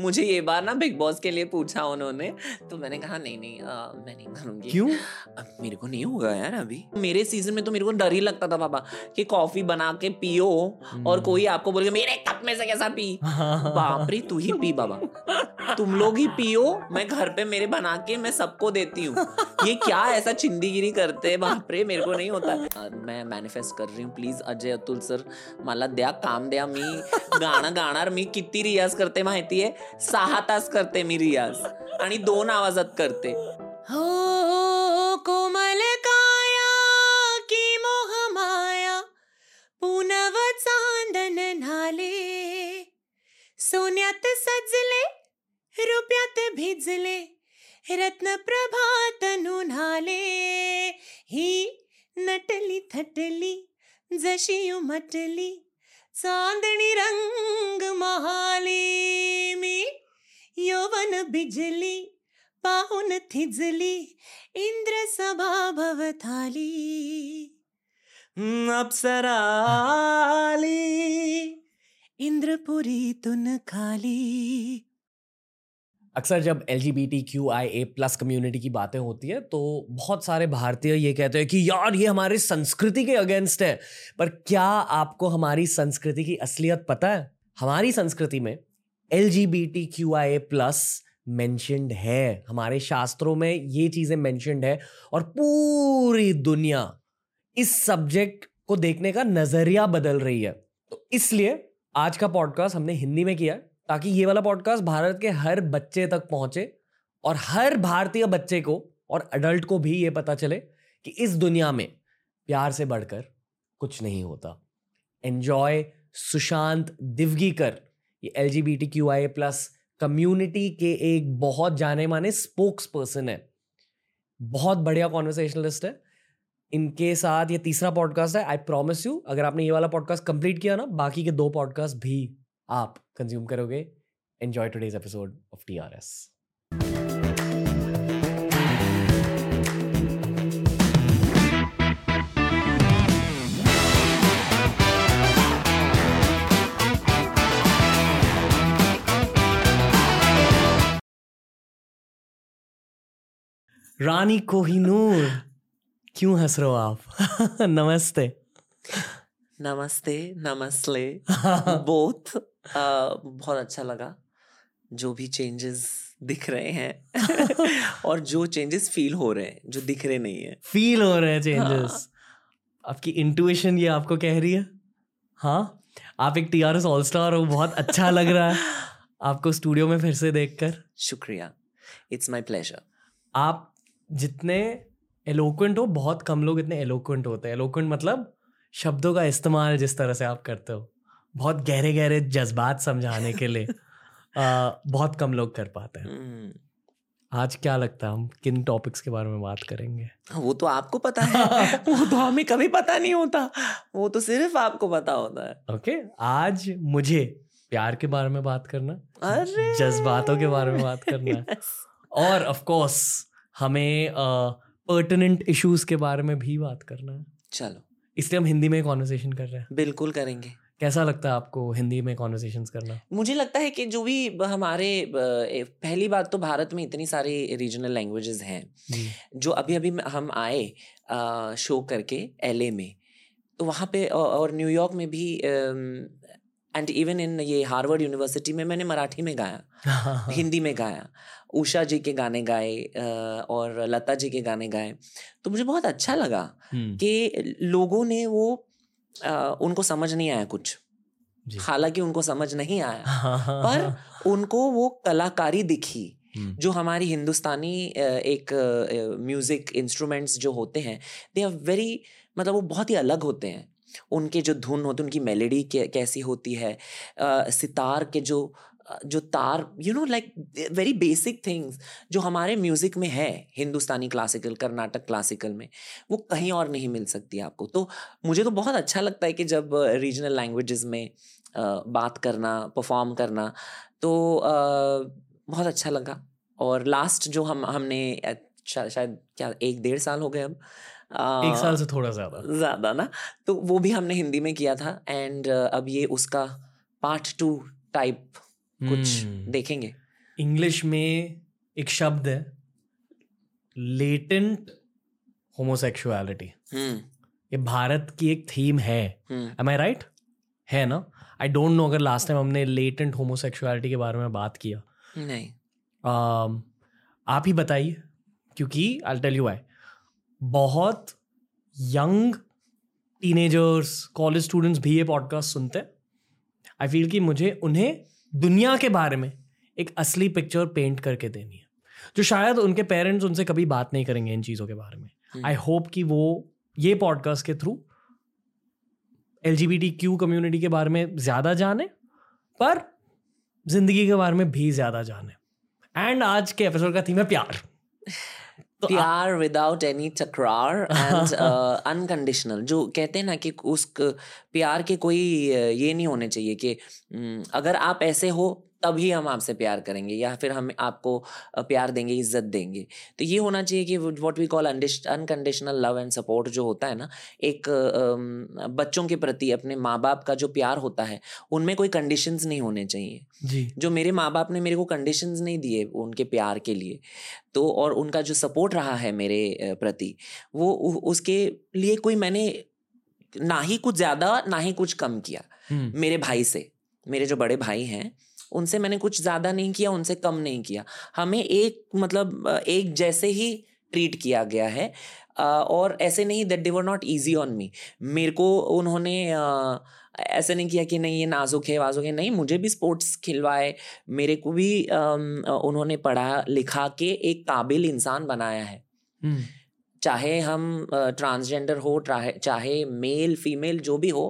मुझे ये बार ना बिग बॉस के लिए पूछा उन्होंने। तो मैंने कहा नहीं नहीं आ, मैं नहीं करूँगी। क्यों? अब मेरे को नहीं होगा यार अभी। मेरे सीज़न में तो मेरे को डर ही लगता था बाबा कि कॉफ़ी बना के पियो और कोई आपको बोलेगा मेरे कप में से कैसा पी? बाप रे तू ही पी बाबा तुम लोग ही पियो मैं घर पे मेरे बना के मैं सबको देती हूँ। ये क्या ऐसा चिंदीगिरी करते हैं? बाप रे मेरे को नहीं होता। आ, मैं मैनिफेस्ट कर रही हूँ प्लीज़ अजय अतुल सर मला द्या काम द्या मी गाणं गाणार मी किती रियाज करते माहितीये सहा तास करते मी रियाज आणि दोन आवाजात करते. हो, हो, हो कोमल काया की मोह माया पुनव चांदन नाले सोन्यात सजले रुपयात भिजले रत्न प्रभात नुनाले ही नटली थटली जशी उमटली चांदणी रंग महाली मी यौवन बिजली पाहुन थिजली इंद्र सभा भवथाली अप्सराली, इंद्रपुरी तुन खाली अक्सर जब L G B T Q I A plus community की बातें होती है तो बहुत सारे भारतीय ये कहते हैं कि, यार, ये हमारी संस्कृति के अगेंस्ट है। पर क्या आपको हमारी संस्कृति की असलियत पता है? हमारी संस्कृति में L G B T Q I A plus mentioned है। हमारे शास्त्रों में ये चीज़ें मैंशनड है और पूरी दुनिया इस सब्जेक्ट को देखने का नज़रिया बदल रही है। तो इसलिए आज का पॉडकास्ट हमने हिंदी में किया है। ताकि ये वाला पॉडकास्ट भारत के हर बच्चे तक पहुँचे और हर भारतीय बच्चे को और अडल्ट को भी ये पता चले कि इस दुनिया में प्यार से बढ़कर कुछ नहीं होता। एंजॉय सुशांत दिवगीकर, ये L G B T Q I plus community के एक बहुत जाने माने स्पोक्स पर्सन है। बहुत बढ़िया कॉन्वर्सेशनलिस्ट है। इनके साथ ये तीसरा पॉडकास्ट है आई प्रॉमिस यू अगर आपने ये वाला पॉडकास्ट कंप्लीट किया ना, बाकी के दो पॉडकास्ट भी आप कंज्यूम करोगे। Enjoy today's episode of T R S Rani Kohinoor क्यों हंस रहे हो आप? नमस्ते। नमस्ते नमस्ते। बोथ बहुत अच्छा लगा। जो भी चेंजेस दिख रहे हैं और जो चेंजेस फील हो रहे हैं जो दिख रहे नहीं है। फील हो रहे हैं चेंजेस आपकी इंटुएशन ये आपको कह रही है? हाँ? आप एक T R S all star हो बहुत अच्छा लग रहा है। आपको स्टूडियो में फिर से देखकर। शुक्रिया। इट्स माय प्लेजर आप जितने एलोक्वेंट हो बहुत कम लोग इतने एलोक्वेंट होते हैं। एलोक्वेंट मतलब शब्दों का इस्तेमाल जिस तरह से आप करते हो। बहुत गहरे गहरे जज्बात समझाने के लिए आ, बहुत कम लोग कर पाते हैं। हम्म, आज क्या लगता है हम किन टॉपिक्स के बारे में बात करेंगे? वो तो आपको पता है। वो तो हमें कभी पता नहीं होता। वो तो सिर्फ़ आपको पता होता है। ओके okay, आज मुझे प्यार के बारे में बात करना अरे! जज्बातों के बारे में बात करना Yes. और ऑफ़ कोर्स हमें पर्टिनेंट इश्यूज़ के बारे में भी बात करना है। चलो। इसलिए हम हिंदी में कॉन्वर्सेशन कर रहे हैं। बिल्कुल करेंगे। कैसा लगता है आपको हिंदी में कॉन्वर्सेशन करना? मुझे लगता है कि जो भी हमारे पहली बात तो भारत में इतनी सारी रीजनल लैंग्वेजेस हैं जो। अभी अभी हम आए शो करके एलए में तो वहाँ पे और न्यूयॉर्क में भी एंड इवन इन ये हार्वर्ड यूनिवर्सिटी में मैंने मराठी में गाया हिंदी में गाया उषा जी के गाने गाए और लता जी के गाने गाए तो मुझे बहुत अच्छा लगा हम्म, कि लोगों ने वो उनको समझ नहीं आया कुछ। हालाँकि उनको समझ नहीं आया। पर उनको वो कलाकारी दिखी हम्म, जो हमारी हिंदुस्तानी एक म्यूज़िक इंस्ट्रूमेंट्स जो होते हैं दे आर वेरी मतलब वो बहुत ही अलग होते हैं। उनके जो धुन होते हैं उनकी मेलेडी कैसी होती है सितार के जो जो तार you know like very basic things जो हमारे म्यूज़िक में है हिंदुस्तानी क्लासिकल कर्नाटक क्लासिकल में वो कहीं और नहीं मिल सकती आपको। तो मुझे तो बहुत अच्छा लगता है कि जब रीजनल लैंग्वेजेस में बात करना परफॉर्म करना तो बहुत अच्छा लगा। और लास्ट जो हम हमने शा, शायद क्या एक डेढ़ साल हो गए अब एक साल से थोड़ा ज़्यादा। ज़्यादा ना? तो वो भी हमने हिंदी में किया था एंड अब ये उसका पार्ट टू टाइप कुछ हम्म। देखेंगे। इंग्लिश में एक शब्द है लेटेंट होमोसेक्सुअलिटी ये भारत की एक थीम है। एम आई राइट है ना? आई डोंट नो अगर लास्ट टाइम हमने लेटेंट होमोसेक्सुअलिटी के बारे में बात किया। नहीं। Um, आप ही बताइए क्योंकि आई टेल यू आई बहुत यंग टीनेजर्स कॉलेज स्टूडेंट्स भी ये पॉडकास्ट सुनते हैं। आई फील कि मुझे उन्हें दुनिया के बारे में एक असली पिक्चर पेंट करके देनी है। जो शायद उनके पेरेंट्स उनसे कभी बात नहीं करेंगे इन चीज़ों के बारे में। हम्म। आई होप कि वो ये पॉडकास्ट के थ्रू एल क्यू कम्युनिटी के बारे में ज़्यादा जाने पर ज़िंदगी के बारे में भी ज़्यादा जाने। एंड आज के एपिसोड का थीम है प्यार। तो प्यार विदाउट एनी तकरार एंड अनकंडीशनल जो कहते हैं ना कि उस प्यार के कोई uh, ये नहीं होने चाहिए कि अगर आप ऐसे हो तभी हम आपसे प्यार करेंगे या फिर हम आपको प्यार देंगे इज़्ज़त देंगे। तो ये होना चाहिए कि what we call unconditional love and support जो होता है ना एक बच्चों के प्रति अपने माँ बाप का जो प्यार होता है उनमें कोई कंडीशंस नहीं होने चाहिए। जी। जो मेरे माँ बाप ने मेरे को कंडीशंस नहीं दिए उनके प्यार के लिए तो और उनका जो सपोर्ट रहा है मेरे प्रति वो उसके लिए कोई मैंने ना ही कुछ ज़्यादा ना ही कुछ कम किया। मेरे भाई से मेरे जो बड़े भाई हैं उनसे मैंने कुछ ज़्यादा नहीं किया, उनसे कम नहीं किया। हमें एक मतलब एक जैसे ही ट्रीट किया गया है और ऐसे नहीं that they were not easy on me. मेरे को उन्होंने ऐसे नहीं किया कि नहीं, ये नाजुक है, वाजुक है, नहीं, मुझे भी स्पोर्ट्स खिलवाए। मेरे को भी उन्होंने पढ़ा, लिखा के एक काबिल इंसान बनाया है। चाहे हम ट्रांसजेंडर हो चाहे मेल फीमेल जो भी हो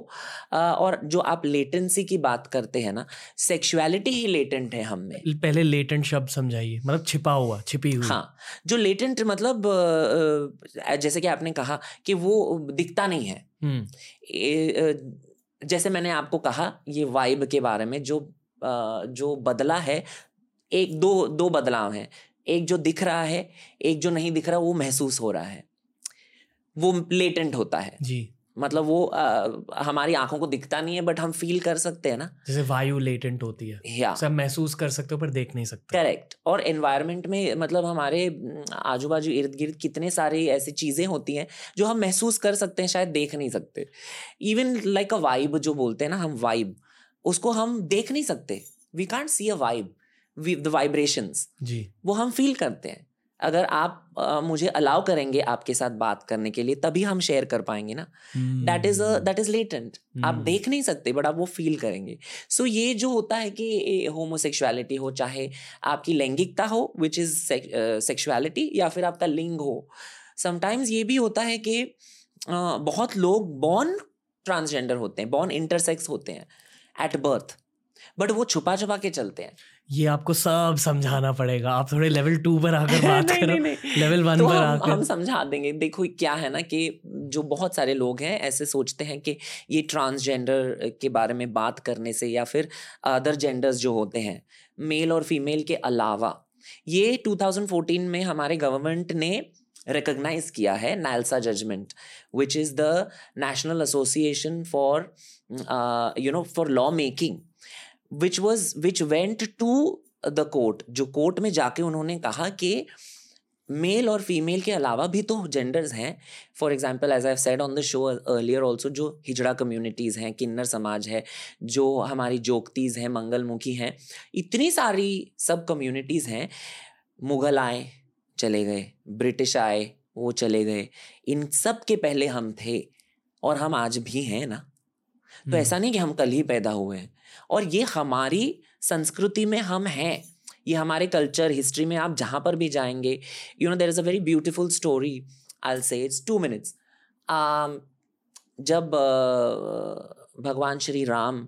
और जो आप लेटेंसी की बात करते हैं ना सेक्सुअलिटी ही लेटेंट है हम में। पहले लेटेंट शब्द समझाइए मतलब छिपा हुआ छिपी हुई। हाँ जो लेटेंट मतलब जैसे कि आपने कहा कि वो दिखता नहीं है। हम्म, ए, जैसे मैंने आपको कहा ये वाइब के बारे में जो जो बदला है एक दो दो बदलाव हैं। एक जो दिख रहा है एक जो नहीं दिख रहा वो महसूस हो रहा है। वो लेटेंट होता है। जी। मतलब वो अ, हमारी आँखों को दिखता नहीं है बट हम फील कर सकते हैं ना। जैसे वायु लेटेंट होती है। या। सब महसूस कर सकते हो पर देख नहीं सकते। करेक्ट और एनवायरनमेंट में मतलब हमारे आजू बाजू इर्द गिर्द कितने सारी ऐसी चीज़ें होती हैं जो हम महसूस कर सकते हैं शायद देख नहीं सकते। इवन लाइक अ वाइब जो बोलते हैं ना हम वाइब उसको हम देख नहीं सकते। We can't see a vibe the vibrations जी। वो हम फील करते हैं। अगर आप अ, मुझे अलाउ करेंगे आपके साथ बात करने के लिए तभी हम शेयर कर पाएँगे ना। That is that is latent आप हम्म। देख नहीं सकते बट आप वो फील करेंगे। सो so, ये जो होता है कि होमोसेक्सुअलिटी हो चाहे आपकी लैंगिकता हो विच इज़ सेक्सुअलिटी या फिर आपका लिंग हो। समटाइम्स ये भी होता है कि अ, बहुत लोग बॉर्न ट्रांसजेंडर होते हैं बॉर्न इंटरसेक्स होते हैं एट बर्थ बट वो छुपा छुपा के चलते हैं। ये आपको सब समझाना पड़ेगा। आप थोड़े लेवल टू पर आकर बात नहीं, करो। नहीं, नहीं। लेवल वन तो पर हम आकर। हम समझा देंगे। देखो क्या है ना कि जो बहुत सारे लोग हैं ऐसे सोचते हैं कि ये ट्रांसजेंडर के बारे में बात करने से या फिर अदर जेंडर्स जो होते हैं मेल और फीमेल के अलावा ये 2014 में हमारे गवर्नमेंट ने रिकॉग्नाइज किया है NALSA judgment which is the national association for you know for law making which was which went to the court जो कोर्ट में जाके उन्होंने कहा कि मेल और फीमेल के अलावा भी तो जेंडर्स हैं। For example as I said on the show earlier also जो हिजड़ा कम्युनिटीज़ हैं किन्नर समाज है जो हमारी जोगतीज़ हैं मंगलमुखी हैं इतनी सारी सब कम्युनिटीज़ हैं। मुग़ल आए चले गए ब्रिटिश आए वो चले गए। इन सब के पहले हम थे और हम आज भी हैं ना। तो ऐसा नहीं कि हम कल ही पैदा हुए हैं। और ये हमारी संस्कृति में हम हैं। ये हमारे कल्चर हिस्ट्री में आप जहाँ पर भी जाएँगे you know there is a very beautiful story I say it's two minutes जब uh, भगवान Shri Ram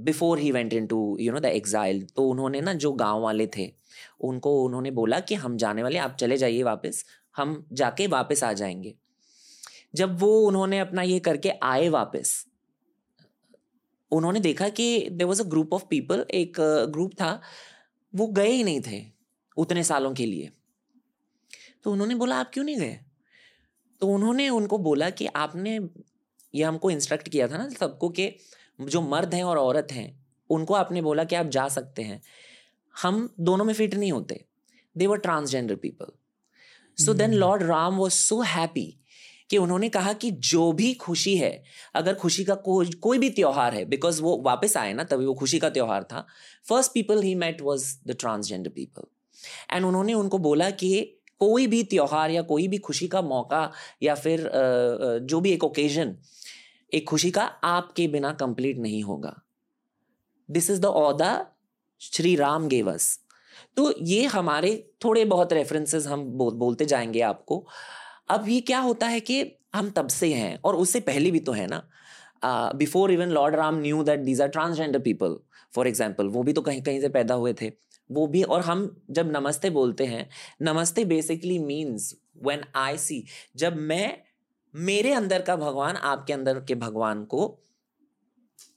before he went into you know the exile तो उन्होंने ना जो गाँव वाले थे उनको उन्होंने बोला कि हम जाने वाले आप चले जाइए वापस हम जाके वापस आ जाएँगे। जब वो उन्होंने अपना ये करके आए वापस उन्होंने देखा कि there was a group of people एक ग्रुप था वो गए ही नहीं थे उतने सालों के लिए। तो उन्होंने बोला आप क्यों नहीं गए? तो उन्होंने उनको बोला कि आपने ये हमको इंस्ट्रक्ट किया था ना सबको कि जो मर्द हैं और औरत हैं उनको आपने बोला कि आप जा सकते हैं। हम दोनों में फिट नहीं होते। They were transgender people so then Lord Ram was so happy कि उन्होंने कहा कि जो भी खुशी है, अगर खुशी का कोई कोई भी त्यौहार है बिकॉज़ वो वापस आए ना, तभी वो खुशी का त्यौहार था first people he met was the transgender people and उन्होंने उनको बोला कि कोई भी त्यौहार या कोई भी खुशी का मौका या फिर जो भी एक ओकेजन एक खुशी का आपके बिना कंप्लीट नहीं होगा। This is the other Shri Ram gave us तो ये हमारे थोड़े बहुत रेफरेंसेस हम बोलते जाएँगे आपको। अब ये क्या होता है कि हम तब से हैं और उससे पहले भी तो है ना। Before even Lord Ram knew that these are transgender people for example वो भी तो कहीं कहीं से पैदा हुए थे। वो भी, और हम जब नमस्ते बोलते हैं, नमस्ते basically means when I see जब मैं मेरे अंदर का भगवान आपके अंदर के भगवान को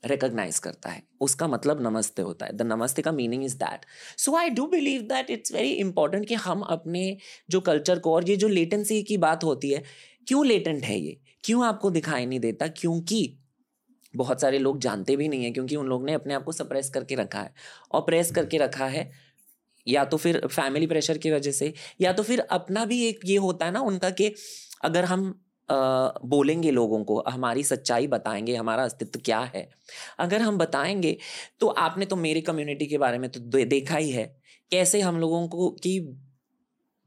रिकॉग्नाइज करता है। उसका मतलब नमस्ते होता है। द नमस्ते का meaning is that so I do believe that it's very important कि हम अपने जो कल्चर को और ये जो लेटेंसी की बात होती है, क्यों लेटेंट है ये? क्यों आपको दिखाई नहीं देता? क्योंकि बहुत सारे लोग जानते भी नहीं है, क्योंकि उन लोग ने अपने आप को सप्रेस करके रखा है। और प्रेस करके रखा है, या तो फिर फैमिली प्रेशर की वजह से, या तो फिर अपना भी एक ये होता है ना उनका कि अगर हम बोलेंगे लोगों को, हमारी सच्चाई बताएँगे, हमारा अस्तित्व क्या है। अगर हम बताएँगे तो आपने तो मेरी कम्युनिटी के बारे में तो देखा ही है, कैसे हम लोगों को, कि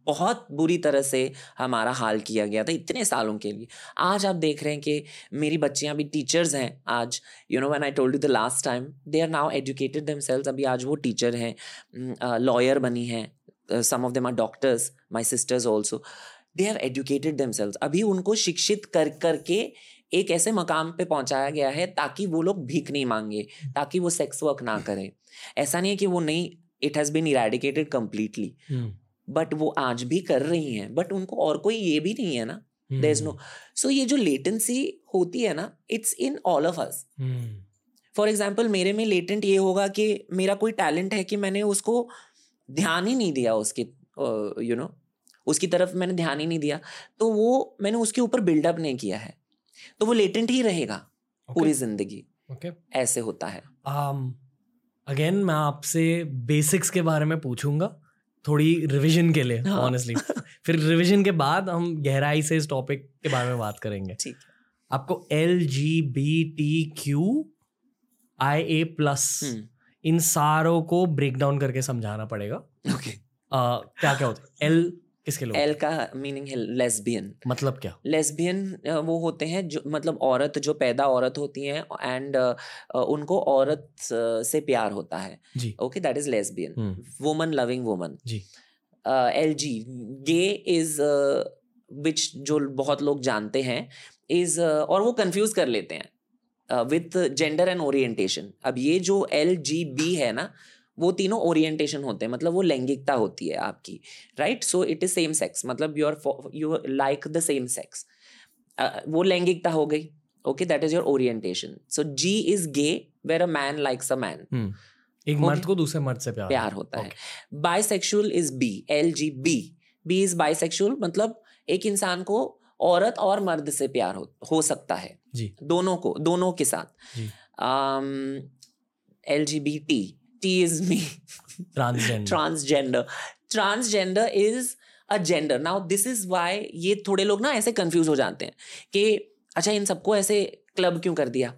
बहुत बुरी तरह से हमारा हाल किया गया था इतने सालों के लिए। आज आप देख रहे हैं कि मेरी बच्चियाँ भी टीचर्स हैं आज। You know when I told you the last time they are now educated them अभी आज वो टीचर हैं। लॉयर बनी हैं some of them are doctors my sisters also they have educated themselves अभी उनको शिक्षित कर करके एक ऐसे मकाम पे पहुँचाया गया है ताकि वो लोग भीख नहीं मांगे ताकि वो सेक्स वर्क ना करें। ऐसा नहीं है कि वो नहीं it has been eradicated completely but वो आज भी कर रही हैं बट उनको और कोई ये भी नहीं है ना? देर इज़ नो सो ये जो लेटेंसी होती है ना it's in all of us for example मेरे में लेटेंट ये होगा कि मेरा कोई टैलेंट है कि मैंने उसको ध्यान ही नहीं दिया उसके यू नो उसकी तरफ़ मैंने ध्यान ही नहीं दिया तो वो मैंने उसके ऊपर बिल्डअप नहीं किया है। तो वो लेटेंट ही रहेगा okay. पूरी ज़िंदगी। Okay. ऐसे होता है। अगेन um, मैं आपसे बेसिक्स के बारे में पूछूँगा थोड़ी रिवीजन के लिए ऑनेस्टली हाँ. फिर रिवीजन के बाद हम गहराई से इस टॉपिक के बारे में बात करेंगे। ठीक आपको L G B T Q I A plus इन सारों को ब्रेक डाउन करके समझाना पड़ेगा। Okay okay. uh, क्या क्या होता है? एल किसके लोग एल का? मीनिंग है लेस्बियन मतलब क्या? लेस्बियन वो होते हैं जो मतलब औरत जो पैदा औरत होती हैं एंड उनको औरत से प्यार होता है। Okay that is lesbian woman loving woman ji. L G gay is which जो बहुत लोग जानते हैं इज़ uh, और वो कंफ्यूज कर लेते हैं विथ जेंडर एंड ओरिएंटेशन अब ये जो एल जी बी है ना वो तीनों ओरिएंटेशन होते हैं मतलब वो लैंगिकता होती है आपकी right so it is same sex मतलब you are you like the same sex वो लैंगिकता हो गई okay that is your orientation so G is gay where a man likes a man एक मर्द को दूसरे मर्द से प्यार प्यार होता okay. है bisexual is B L G B B is bisexual मतलब एक इंसान को औरत और मर्द से प्यार हो, हो सकता है। जी। दोनों को दोनों के साथ। L G B T T is me. Transgender. Transgender. Transgender is a gender. Now this is why ये थोड़े लोग ना ऐसे कंफ्यूज हो जाते हैं कि अच्छा इन सबको ऐसे क्लब क्यों कर दिया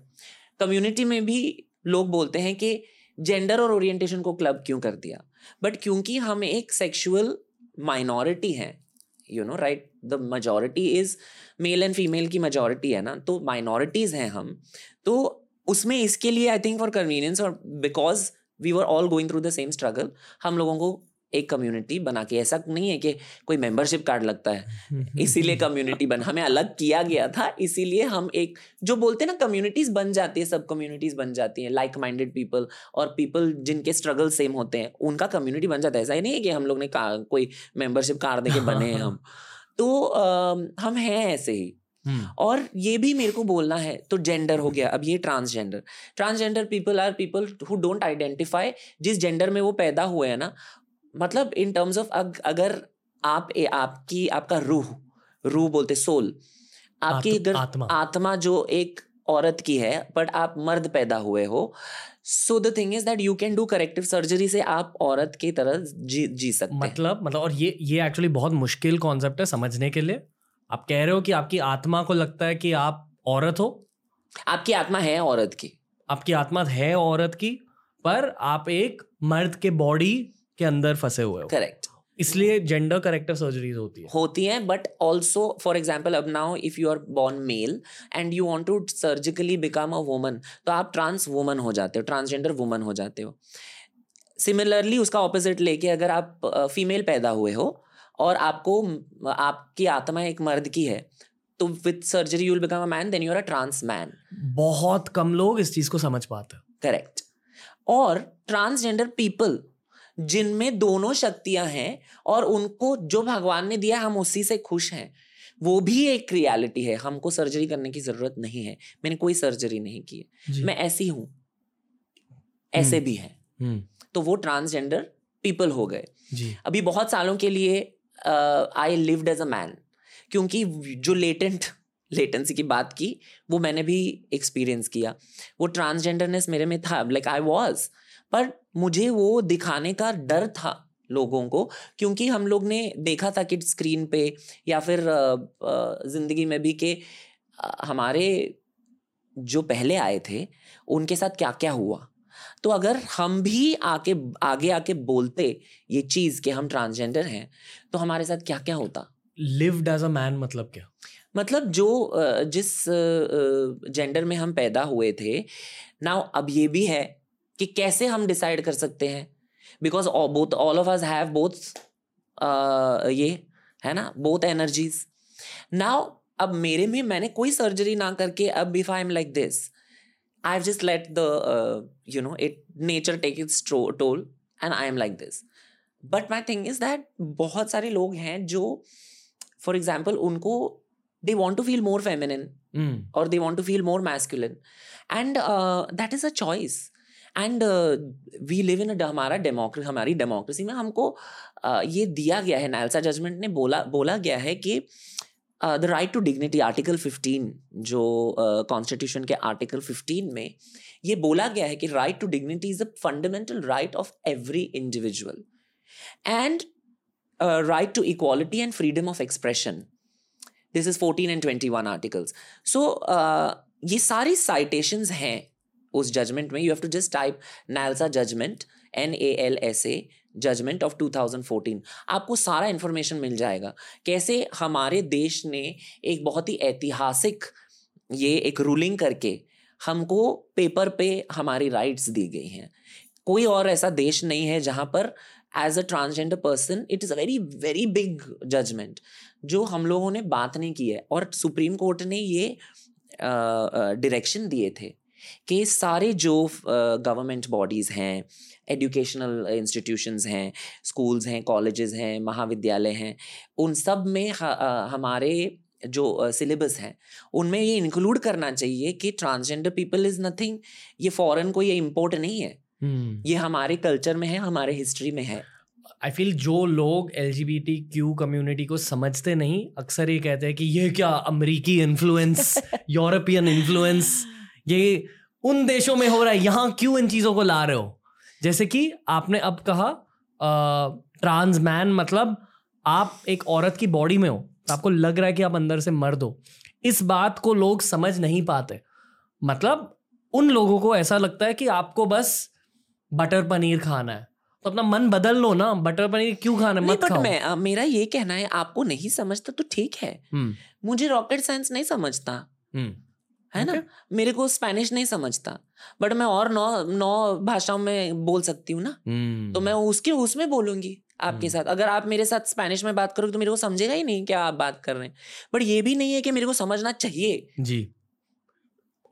कम्युनिटी में भी लोग बोलते हैं कि जेंडर और ओरिएंटेशन को क्लब क्यों कर दिया बट क्योंकि हम एक सेक्सुअल माइनॉरिटी हैं you know right the majority is male and female की मेजोरिटी है ना तो माइनॉरिटीज हैं हम तो उसमें इसके लिए आई थिंक फॉर कन्वीनियंस और because we were all going through the same struggle हम लोगों को एक कम्युनिटी बना के ऐसा नहीं है कि कोई मेंबरशिप कार्ड लगता है। इसीलिए कम्युनिटी बना हमें अलग किया गया था। इसीलिए हम एक जो बोलते हैं ना कम्युनिटीज बन जाती है सब कम्युनिटीज बन जाती हैं लाइक माइंडेड पीपल और पीपल जिनके स्ट्रगल सेम होते हैं उनका कम्युनिटी बन जाता है। ऐसा ही नहीं है कि हम लोग ने कोई मेंबरशिप कार्ड दे के बने हैं हम। तो आ, हम हैं ऐसे ही। और ये भी मेरे को बोलना है तो जेंडर हो गया अब ये transgender transgender people are people who don't identify जिस जेंडर में वो पैदा हुए हैं ना मतलब इन टर्म्स ऑफ़ अगर आप ए, आपकी आपका रूह रूह बोलते सोल आपकी अगर आत्मा। आत्मा जो एक औरत की है बट आप मर्द पैदा हुए हो so the thing is that you can do corrective surgery से आप औरत की तरह जी जी सकते मतलब मतलब और ये ये एक्चुअली बहुत मुश्किल कॉन्सेप्ट है समझने के लिए। आप कह रहे हो कि आपकी आत्मा को लगता है कि आप औरत हो? आपकी आत्मा है औरत की। आपकी आत्मा है औरत की पर आप एक मर्द के बॉडी के अंदर फंसे हुए हो। करेक्ट इसलिए जेंडर करेक्टिव सर्जरीज होती है। होती हैं बट ऑल्सो फॉर एग्ज़ाम्पल अब now if you are born male and you want to surgically become a woman तो आप ट्रांस वुमन हो जाते हो ट्रांसजेंडर वुमन हो जाते हो। सिमिलरली उसका ऑपोजिट लेके अगर आप फीमेल पैदा हुए हो और आपको आपकी आत्मा एक मर्द की है तो with surgery you'll become a man then you are a trans man बहुत कम लोग इस चीज़ को समझ पाते। करेक्ट और ट्रांसजेंडर पीपल जिनमें दोनों शक्तियाँ हैं और उनको जो भगवान ने दिया हम उसी से खुश हैं। वो भी एक रियलिटी है हमको सर्जरी करने की ज़रूरत नहीं है। मैंने कोई सर्जरी नहीं की जी। मैं ऐसी हूँ। ऐसे भी है। हम्म, तो वो ट्रांसजेंडर पीपल हो गए। जी। अभी बहुत सालों के लिए I lived as a man क्योंकि जो लेटेंट लेटेंसी की बात की, वो मैंने भी एक्सपीरियंस किया। वो ट्रांसजेंडरनेस मेरे में था लाइक आई वॉज़ पर मुझे वो दिखाने का डर था लोगों को, क्योंकि हम लोग ने देखा था कि स्क्रीन पे या फिर ज़िंदगी में भी कि हमारे जो पहले आए थे, उनके साथ क्या क्या हुआ। तो अगर हम भी आके, आगे आके बोलते ये चीज़ कि हम ट्रांसजेंडर हैं तो हमारे साथ क्या क्या होता? लिव्ड एज अ मैन मतलब क्या? मतलब जो जिस जेंडर में हम पैदा हुए थे नाउ अब ये भी है कि कैसे हम डिसाइड कर सकते हैं? Because both all of us have both ये है ना? बोथ एनर्जीज नाउ अब मेरे में मैंने कोई सर्जरी ना करके अब if I am like this I have just let the you know it nature take its toll and I am like this but my thing is that बहुत सारे लोग हैं जो फॉर एग्ज़ाम्पल उनको they want to feel more feminine और they want to feel more more and and is a choice and we live in हमारा democracy हमारी democracy में हमको uh, ये दिया गया है नालसा जजमेंट ने बोला बोला गया है कि the right to dignity article 15 जो कॉन्स्टिट्यूशन uh, के आर्टिकल 15 में ये बोला गया है कि right to dignity is a fundamental right of every individual and right to equality and freedom of expression this is 14 and 21 articles so ये सारी साइटेशंस हैं उस to just type NALSA judgment N A L S A judgment of 2014 आपको सारा information मिल जाएगा. कैसे हमारे देश ने एक बहुत ही ऐतिहासिक ये एक रूलिंग करके हमको पेपर पे हमारी राइट्स दी गई हैं. कोई और ऐसा देश नहीं है जहाँ पर as a transgender person it is a very very big judgment जो हम लोगों ने बात नहीं की है और सुप्रीम कोर्ट ने ये डायरेक्शन दिए थे कि सारे जो गवर्नमेंट बॉडीज़ हैं एजुकेशनल इंस्टीट्यूशंस हैं स्कूल्स हैं कॉलेजेस हैं, महाविद्यालय हैं, उन सब में हमारे जो सिलेबस है, उनमें ये इंक्लूड करना चाहिए कि ट्रांसजेंडर पीपल इज़ नथिंग ये फॉरेन ये इम्पोर्ट नहीं है। ये हमारे कल्चर में है हमारे हिस्ट्री में है। आई फील जो लोग एल क्यू कम्युनिटी को समझते नहीं अक्सर ये कहते हैं कि ये क्या अमरीकी इन्फ्लुएंस यूरोपियन इन्फ्लुएंस ये उन देशों में हो रहा है यहाँ क्यों इन चीज़ों को ला रहे हो? जैसे कि आपने अब कहा ट्रांस मैन मतलब आप एक औरत की बॉडी में हो तो आपको लग रहा है कि आप अंदर से मर्द हो। इस बात को लोग समझ नहीं पाते। मतलब उन लोगों को ऐसा लगता है कि आपको बस बटर पनीर खाना है। तो अपना मन बदल लो ना बटर पनीर क्यों खाना है? मत बट खाओ। मैं अ, मेरा ये कहना है आपको नहीं समझता तो ठीक है। हम्म, मुझे रॉकेट साइंस नहीं समझता। हम्म, है ना? मेरे को स्पेनिश नहीं समझता। बट मैं और नौ नौ भाषाओं में बोल सकती हूँ ना। हम्म, तो मैं उसके उसमें बोलूँगी आपके। साथ। अगर आप मेरे साथ स्पेनिश में बात करोगे तो मेरे को समझेगा ही नहीं क्या आप बात कर रहे हैं। बट ये भी नहीं है कि मेरे को समझना चाहिए। जी।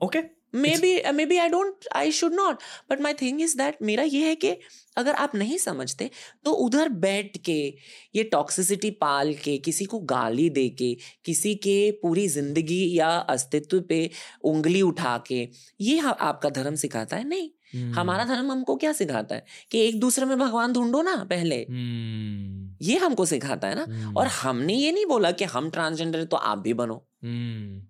Okay maybe maybe I don't I should not but my thing is that मेरा ये है कि अगर आप नहीं समझते तो उधर बैठ के ये टॉक्सिसिटी पाल के किसी को गाली दे के किसी के पूरी ज़िंदगी या अस्तित्व पे उंगली उठा के ये हा- आपका धर्म सिखाता है? नहीं। हम्म, हमारा धर्म हमको क्या सिखाता है? कि एक दूसरे में भगवान ढूंढो ना पहले। हम्म, ये हमको सिखाता है ना। हम्म, और हमने ये नहीं बोला कि हम ट्रांसजेंडर तो आप भी बनो। हम्म।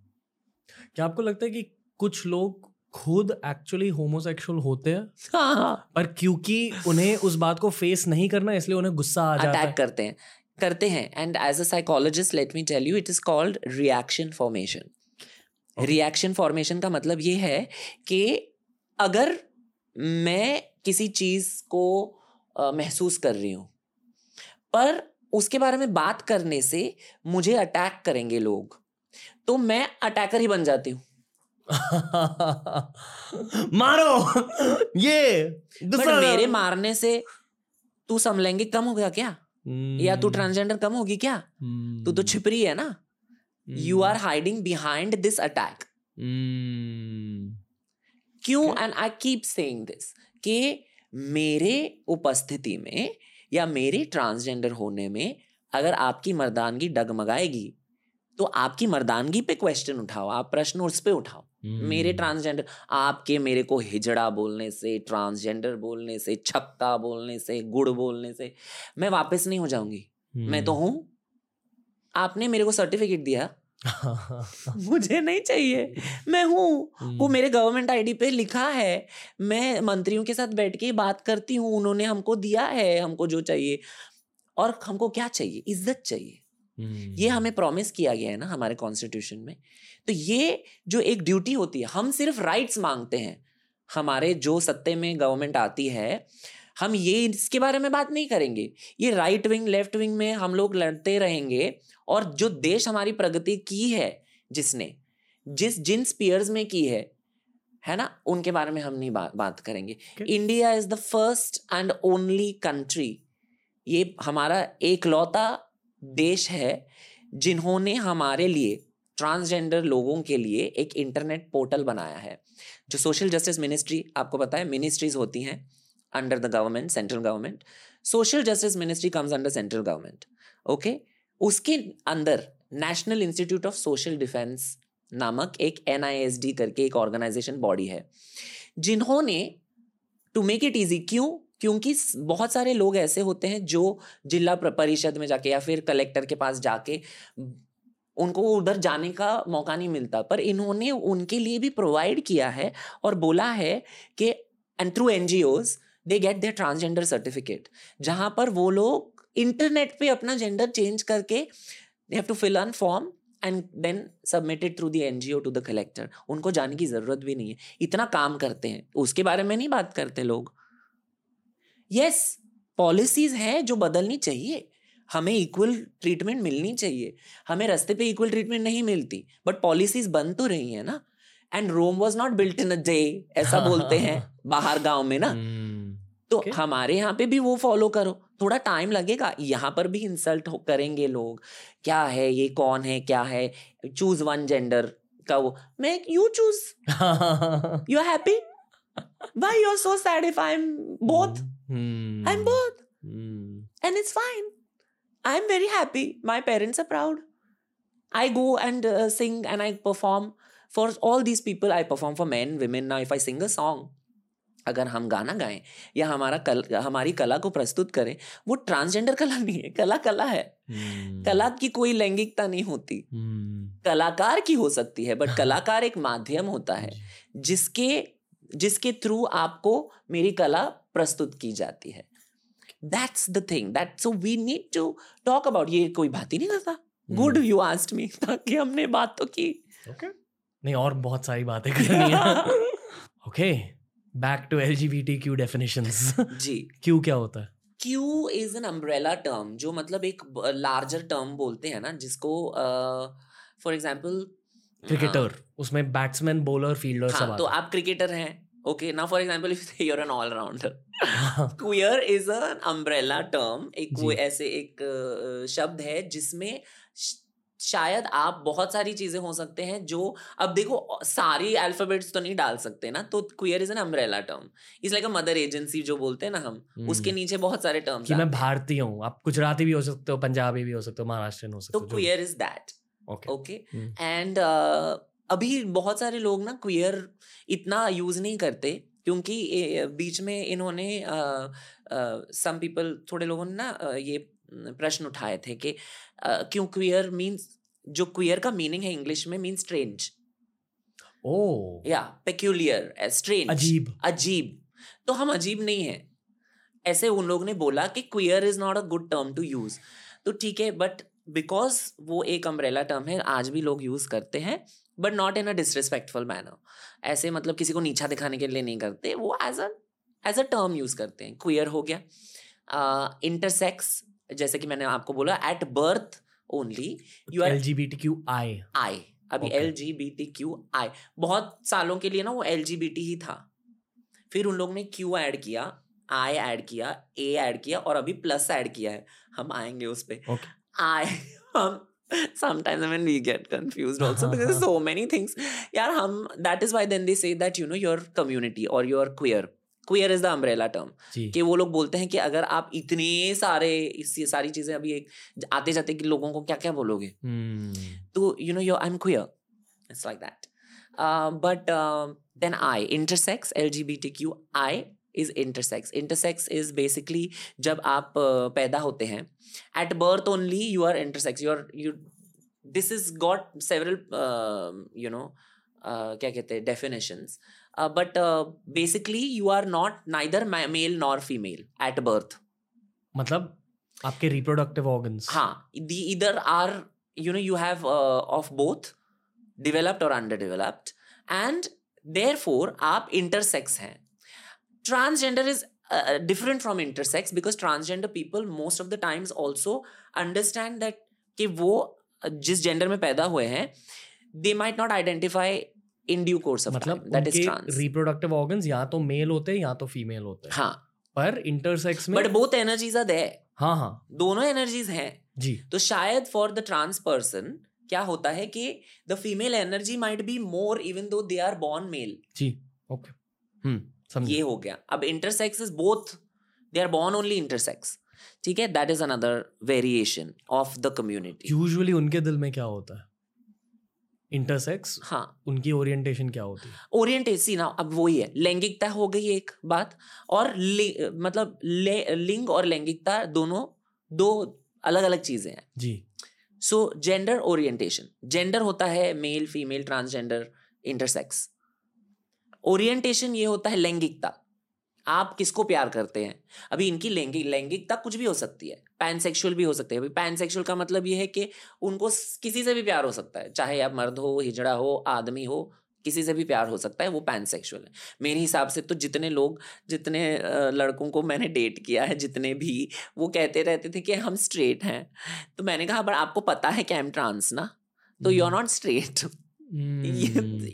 क्या आपको लगता है कि कुछ लोग खुद एक्चुअली होमोसेक्सुअल होते हैं हाँ। पर क्योंकि उन्हें उस बात को फेस नहीं करना इसलिए उन्हें गुस्सा आ जाता अटैक है। करते हैं। करते हैं। And as a psychologist let me tell you it is called reaction formation reaction formation का मतलब ये है कि अगर मैं किसी चीज़ को अ, महसूस कर रही हूँ पर उसके बारे में बात करने से मुझे अटैक करेंगे लोग तो मैं अटैकर ही बन जाती हूँ। मारो! ये मेरे मारने से तू समलेंगे कम हो गया क्या? Hmm. या तू ट्रांसजेंडर कम होगी क्या? हम्म, तू तो छिपरी है ना? You are hiding behind this attack क्यों? And I keep saying this कि मेरे उपस्थिति में या मेरे ट्रांसजेंडर होने में अगर आपकी मर्दानगी डगमगाएगी तो आपकी मर्दानगी पे क्वेश्चन उठाओ आप प्रश्न उस पे उठाओ। मेरे हम्म, ट्रांसजेंडर आपके मेरे को हिजड़ा बोलने से ट्रांसजेंडर बोलने से छक्का बोलने से गुड़ बोलने से मैं वापस नहीं हो जाऊँगी। मैं तो हम्म। हूँ। आपने मेरे को सर्टिफिकेट दिया। मुझे नहीं चाहिए। मैं हूँ। वो हम्म, मेरे गवर्नमेंट आईडी पे लिखा है। मैं मंत्रियों के साथ बैठ के बात करती हूँ। उन्होंने हमको दिया है। हमको जो चाहिए। और हमको क्या चाहिए? इज़्ज़त चाहिए। हम्म, ये हमें प्रॉमिस किया गया है ना हमारे कॉन्स्टिट्यूशन में। तो ये जो एक ड्यूटी होती है हम सिर्फ़ राइट्स मांगते हैं। हमारे जो सत्ते में गवर्नमेंट आती है हम ये इसके बारे में बात नहीं करेंगे। ये राइट विंग लेफ़्ट विंग में हम लोग लड़ते रहेंगे और जो देश हमारी प्रगति की है जिसने जिस जिन स्पीयर्स में की है है ना? उनके बारे में हम नहीं बा, बात करेंगे। India is the first and only country ये हमारा एकलौता देश है जिन्होंने हमारे लिए ट्रांसजेंडर लोगों के लिए एक इंटरनेट पोर्टल बनाया है, जो सोशल जस्टिस मिनिस्ट्री आपको पता है मिनिस्ट्रीज होती हैं under the government central government social justice ministry comes under central government okay उसके अंदर national institute of social defence नामक एक NISD करके एक ऑर्गेनाइजेशन बॉडी है, जिन्होंने टू मेक इट इजी क्यों क्योंकि बहुत सारे लोग ऐसे होते हैं जो जिला परिषद में जाके या फिर कलेक्टर के पास जाके, उनको उधर जाने का मौका नहीं मिलता। पर इन्होंने उनके लिए भी प्रोवाइड किया है और बोला है कि and through N G Os they get their transgender certificate जहाँ पर वो लोग इंटरनेट पे अपना जेंडर चेंज करके they have to fill an form and then submitted through the O to the collector उनको जाने की ज़रूरत भी नहीं है। इतना काम करते हैं। उसके बारे में नहीं बात करते लोग। यस पॉलिसीज़ हैं जो बदलनी चाहिए। हमें इक्वल ट्रीटमेंट मिलनी चाहिए। हमें रास्ते पे इक्वल ट्रीटमेंट नहीं मिलती बट पॉलिसीज़ बन तो रही है ना। And Rome was not built in a day ऐसा बोलते हैं बाहर गाँव में ना। हम्म, तो Okay. हमारे यहाँ पे भी वो फॉलो करो। थोड़ा टाइम लगेगा यहाँ पर भी इंसल्ट करेंगे लोग। क्या है ये कौन है क्या है? चूज़ वन जेंडर का वो। मैं you choose you are happy why you're so sad if i'm both hmm, i'm both hmm, and it's fine i'm very happy my parents are proud i go and uh, sing and i perform for all these people i perform for men women now if i sing a song अगर हम गाना गाएँ या हमारा कल हमारी कला को प्रस्तुत करें वो ट्रांसजेंडर कला नहीं है कला कला है हम्म, कला की कोई लैंगिकता नहीं होती हम्म, कलाकार की हो सकती है बट कलाकार एक माध्यम होता है जिसके जिसके थ्रू आपको मेरी कला प्रस्तुत की जाती है। That's the thing that so we need to talk about ये कोई बात ही नहीं करता। गुड यू आस्ट मी ताकि हमने बात तो की। ओके नहीं और बहुत सारी बातें करनी है। Okay back to L G B T Q definitions ji. Q क्या होता है? Q is an umbrella term जो मतलब एक लार्जर टर्म बोलते हैं ना जिसको फॉर एग्ज़ाम्पल क्रिकेटर उसमें बैट्समैन बॉलर फील्डर सब हाँ। तो आप क्रिकेटर हैं। ओके ना for example if you're an all-rounder है queer is an umbrella term एक वो ऐसे एक शब्द है जिसमें शायद आप बहुत सारी चीज़ें हो सकते हैं जो अब देखो सारी अल्फाबेट्स तो नहीं डाल सकते ना तो queer is an umbrella term is like a mother agency जो बोलते हैं ना हम उसके हम्म। नीचे बहुत सारे टर्म्स कि मैं भारतीय हूँ आप गुजराती भी हो सकते हो पंजाबी भी हो सकते हो महाराष्ट्रियन हो सकते तो हो जो भी। Queer is that okay okay. And अभी बहुत सारे लोग ना क्वियर इतना यूज़ नहीं करते क्योंकि बीच में इन्होंने सम पीपल थोड़े लोगों ने ना ये प्रश्न उठाए थे कि क्यों क्वियर मीन्स जो क्वियर का मीनिंग है इंग्लिश में मीन स्ट्रेंज ओ या पेक्यूलियर स्ट्रेंज अजीब। अजीब। तो हम अजीब नहीं है। ऐसे उन लोगों ने बोला कि queer is not a good term to use तो ठीक है बट बिकॉज़ वो एक अम्ब्रेला टर्म है आज भी लोग यूज़ करते हैं। But not in a disrespectful manner ऐसे मतलब किसी को नीचा दिखाने के लिए नहीं करते। वो as a as a term use करते हैं। क्वियर हो गया। इंटरसेक्स uh, जैसे कि मैंने आपको बोला at birth only you are L G B T Q I I अभी L G B T Q I बहुत सालों के लिए ना वो एल जी बी टी ही था। फिर उन लोग ने क्यू ऐड किया आई ऐड किया ए ऐड किया और अभी प्लस ऐड किया है। हम आएँगे उस पर. आई हम sometimes I mean we get confused also because so many things यार हम that is why then they say that you know your community or your queer queer is the umbrella term कि वो लोग बोलते हैं कि अगर आप इतने सारे इस ये सारी चीज़ें अभी एक आते जाते कि लोगों को क्या क्या बोलोगे हम्म तो you know you're I'm queer it's like that uh, but um then I intersex LGBTQI is intersex intersex is basically जब आप पैदा होते हैं at birth only you are intersex you are you this is got several you know क्या कहते हैं definitions but basically you are not neither male nor female at birth मतलब आपके रिप्रोडक्टिव ऑर्गन हाँ दी either are you know you have of both developed और under developed and therefore आप intersex हैं. Transgender is uh, different from intersex because transgender people most of the times also understand that कि वो uh, जिस gender में पैदा हुए हैं they might not identify in due course मतलब that is trans reproductive organs या तो मेल होते हैं या तो फीमेल होते हैं। हाँ। पर इंटरसेक्स में but both energies are there हाँ हाँ। दोनों एनर्जीज हैं। जी। तो शायद फॉर द ट्रांस पर्सन क्या होता है कि the female energy might be more even though they are born male ji okay hmm. ये हो गया। अब intersex is both they are born only intersex ठीक है? That is another variation of the community usually उनके दिल में क्या होता है? इंटरसेक्स हाँ। उनकी ओरिएंटेशन क्या होती है? ओरिएंटेशन ना अब वही है। लैंगिकता हो गई एक बात और लि, मतलब ले, लिंग और लैंगिकता दोनों दो अलग अलग चीज़ें हैं। जी। सो जेंडर ओरिएंटेशन जेंडर होता है male female transgender intersex orientation ये होता है लैंगिकता। आप किसको प्यार करते हैं? अभी इनकी लैंगिक लैंगिकता कुछ भी हो सकती है। पैनसेक्सुअल भी हो सकते हैं। अभी पैनसेक्सुअल का मतलब ये है कि उनको किसी से भी प्यार हो सकता है। चाहे आप मर्द हो हिजड़ा हो आदमी हो किसी से भी प्यार हो सकता है वो पैनसेक्सुअल है। मेरे हिसाब से तो जितने लोग जितने लड़कों को मैंने डेट किया है जितने भी वो कहते रहते थे कि हम स्ट्रेट हैं। तो मैंने कहा बट आपको पता है कि आई एम ट्रांस ना? तो you are not straight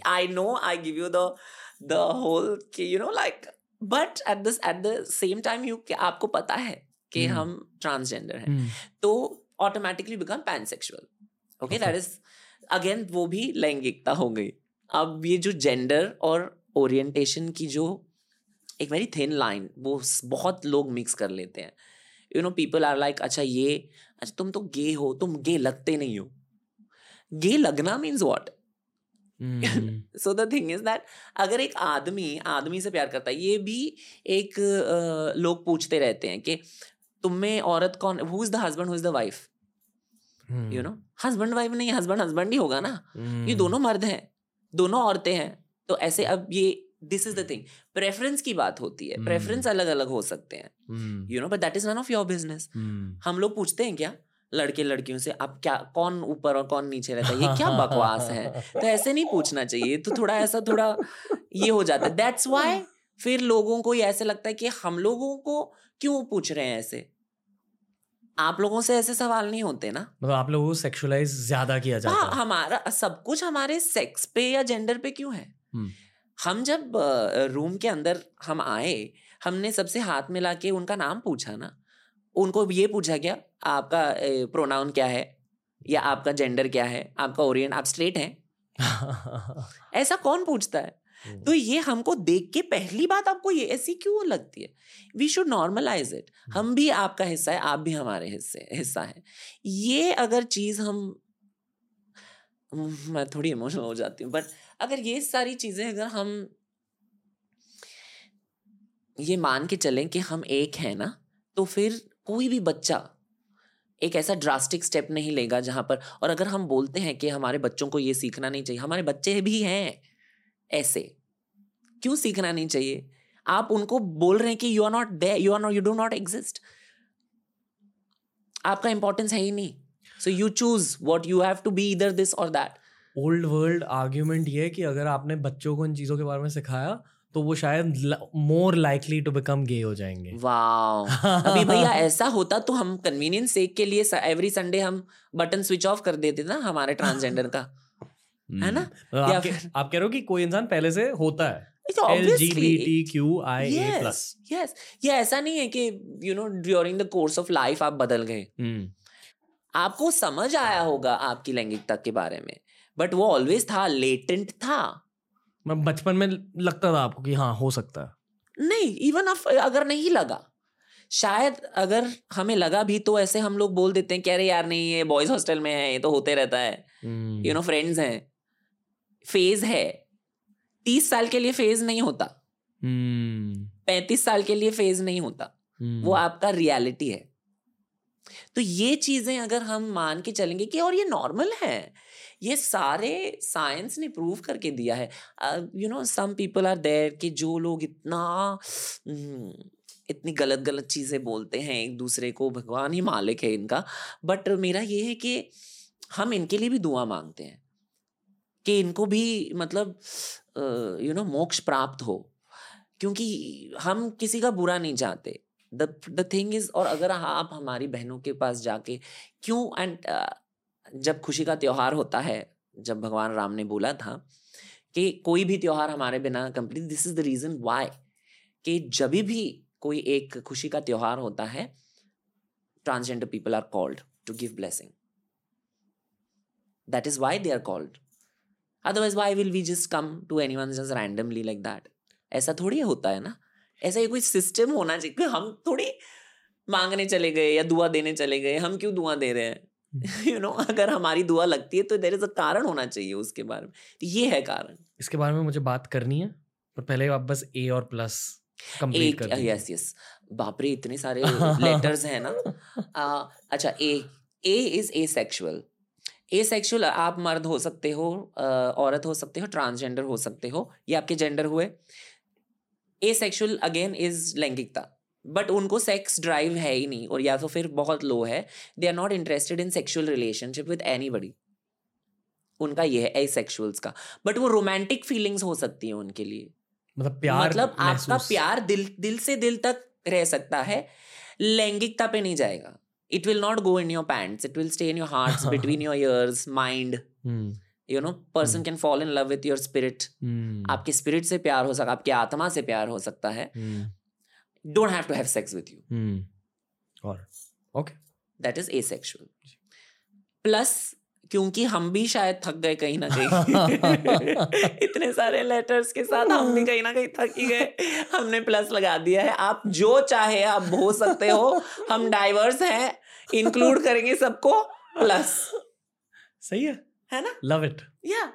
I know I give you you the whole कि you know like but at this at the same time you कि आपको पता है कि हम्म। हम ट्रांसजेंडर हैं। हम्म, तो automatically become pansexual okay Okay. That is again वो भी लैंगिकता हो गई। अब ये जो जेंडर और ओरिएंटेशन की जो एक वेरी थिन लाइन वो बहुत लोग मिक्स कर लेते हैं। You know people are like अच्छा ये अच्छा तुम तो गे हो तुम गे लगते नहीं हो। गे लगना means what so the thing is that अगर एक आदमी आदमी से प्यार करता है ये भी एक अ, लोग पूछते रहते हैं कि तुम में औरत कौन who is the husband who is the wife you know husband wife नहीं हस्बैंड हस्बैंड ही होगा ना। hmm. ये दोनों मर्द हैं दोनों औरतें हैं तो ऐसे अब ये this is the thing preference की बात होती है। प्रेफरेंस अलग अलग हो सकते हैं। You know but that is none of your business हम लोग पूछते हैं क्या? लड़के लड़कियों से आप क्या कौन ऊपर और कौन नीचे रहता है? ये क्या बकवास है? तो ऐसे नहीं पूछना चाहिए तो थोड़ा ऐसा थोड़ा ये हो जाता है। दैट्स वाई फिर लोगों को ये ऐसे लगता है कि हम लोगों को क्यों पूछ रहे हैं ऐसे? आप लोगों से ऐसे सवाल नहीं होते ना? मतलब आप लोगों को सेक्सुअलाइज ज़्यादा किया जाता हाँ है। हमारा सब कुछ हमारे सेक्स पे या जेंडर पे क्यों है? हम्म। हम जब रूम के अंदर हम आए हमने सबसे हाथ मिला के उनका नाम पूछा ना उनको ये पूछा गया आपका प्रोनाउन क्या है? या आपका जेंडर क्या है? आपका ओरिएंट आप स्ट्रेट हैं? ऐसा कौन पूछता है? हम्म। तो ये हमको देख के पहली बात आपको ये ऐसी क्यों लगती है? वी शुड नॉर्मलाइज इट हम भी आपका हिस्सा है आप भी हमारे हिस्से हिस्सा है। ये अगर चीज़ हम मैं थोड़ी इमोशनल हो जाती हूँ बट अगर ये सारी चीज़ें अगर हम ये मान के चलें कि हम एक हैं ना तो फिर कोई भी बच्चा एक ऐसा ड्रास्टिक स्टेप नहीं लेगा जहाँ पर, और अगर हम बोलते हैं कि हमारे बच्चों को ये सीखना नहीं चाहिए, हमारे बच्चे भी हैं ऐसे। क्यों सीखना नहीं चाहिए? आप उनको बोल रहे हैं कि you are not they you are not you do not exist आपका इंपॉर्टेंस है ही नहीं। So you choose what you have to be इधर दिस और दैट ओल्ड वर्ल्ड आर्ग्यूमेंट ये है कि अगर आपने बच्चों को इन चीज़ों के बारे में सिखाया तो वो शायद more likely to become gay हो जाएँगे। वाओ अभी भैया ऐसा होता तो हम कन्वीनियंस सेक के लिए एवरी संडे हम बटन स्विच ऑफ़ कर देते ना हमारे ट्रांसजेंडर का। है ना? मतलब आप, कह- फिर- आप कह रहे हो कि कोई इंसान पहले से होता है। Yes, yes. ये ऐसा नहीं है कि you know during the course of life आप बदल गए। आपको समझ आया होगा आपकी लैंगिकता के बारे में। बट वो ऑलवेज था लेटेंट था। मैं बचपन में लगता था आपको कि हाँ हो सकता है। नहीं इवन अगर नहीं लगा शायद अगर हमें लगा भी तो ऐसे हम लोग बोल देते हैं कि अरे यार नहीं ये बॉयज़ हॉस्टल में है ये तो होते रहता है। यू नो फ्रेंड्स हैं। फ़ेज़ है। तीस साल के लिए फ़ेज़ नहीं होता। हम्म, पैंतीस साल के लिए फ़ेज़ नहीं होता। हम्म, वो आपका रियलिटी है। तो ये चीज़ें अगर हम मान के चलेंगे कि और ये नॉर्मल है ये सारे साइंस ने प्रूव करके दिया है। You know some people are there कि जो लोग इतना हम्म, इतनी गलत गलत चीज़ें बोलते हैं एक दूसरे को भगवान ही मालिक है इनका। बट मेरा ये है कि हम इनके लिए भी दुआ मांगते हैं कि इनको भी मतलब यू नो मोक्ष प्राप्त हो। क्योंकि हम किसी का बुरा नहीं चाहते। द द थिंग इज़ और अगर आप हमारी बहनों के पास जाके क्यों एंड जब खुशी का त्योहार होता है, जब भगवान राम ने बोला था कि कोई भी त्योहार हमारे बिना complete this is the reason why कि जब भी कोई एक खुशी का त्यौहार होता है transgender people are called to give blessing that is why they are called otherwise why will we just come to anyone just randomly like that ऐसा थोड़ी होता है ना? ऐसा ही कोई सिस्टम होना चाहिए हम थोड़ी मांगने चले गए या दुआ देने चले गए, हम क्यों दुआ दे रहे हैं? यू नो अगर हमारी दुआ लगती है तो देर इज़ अ कारण होना चाहिए उसके बारे में। तो ये है कारण। इसके बारे में मुझे बात करनी है पर पहले आप बस ए और प्लस कंप्लीट एक। यस यस बाप रे इतने सारे लेटर्स हैं ना। आ, अच्छा A A is asexual asexual आप मर्द हो सकते हो औरत हो सकते हो ट्रांसजेंडर हो सकते हो ये आपके जेंडर हुए। ए सेक्सुअल अगेन इज़ लैंगिकता। बट उनको सेक्स ड्राइव है ही नहीं और या तो फिर बहुत लो है. They are not interested in sexual relationship with anybody उनका ये है ए का. बट वो रोमांटिक फीलिंग्स हो सकती हैं उनके लिए. मतलब प्यार मतलब आपका प्यार दिल दिल से दिल तक रह सकता है. लैंगिकता पे नहीं जाएगा. It will not go in your pants it will stay in your hearts between your ears mind you know person can fall in love with your spirit आपके स्पिरिट से प्यार हो सकता आपकी आत्मा से प्यार हो सकता है. Don't have to have sex with you hmm, और okay that is asexual plus क्योंकि हम भी शायद थक गए कहीं ना कहीं। इतने सारे लेटर्स के साथ हम भी कहीं ना कहीं थक ही गए। हमने प्लस लगा दिया है। आप जो चाहे आप हो सकते हो। हम डाइवर्स हैं। इंक्लूड करेंगे सबको प्लस सही है। है ना? लव इट या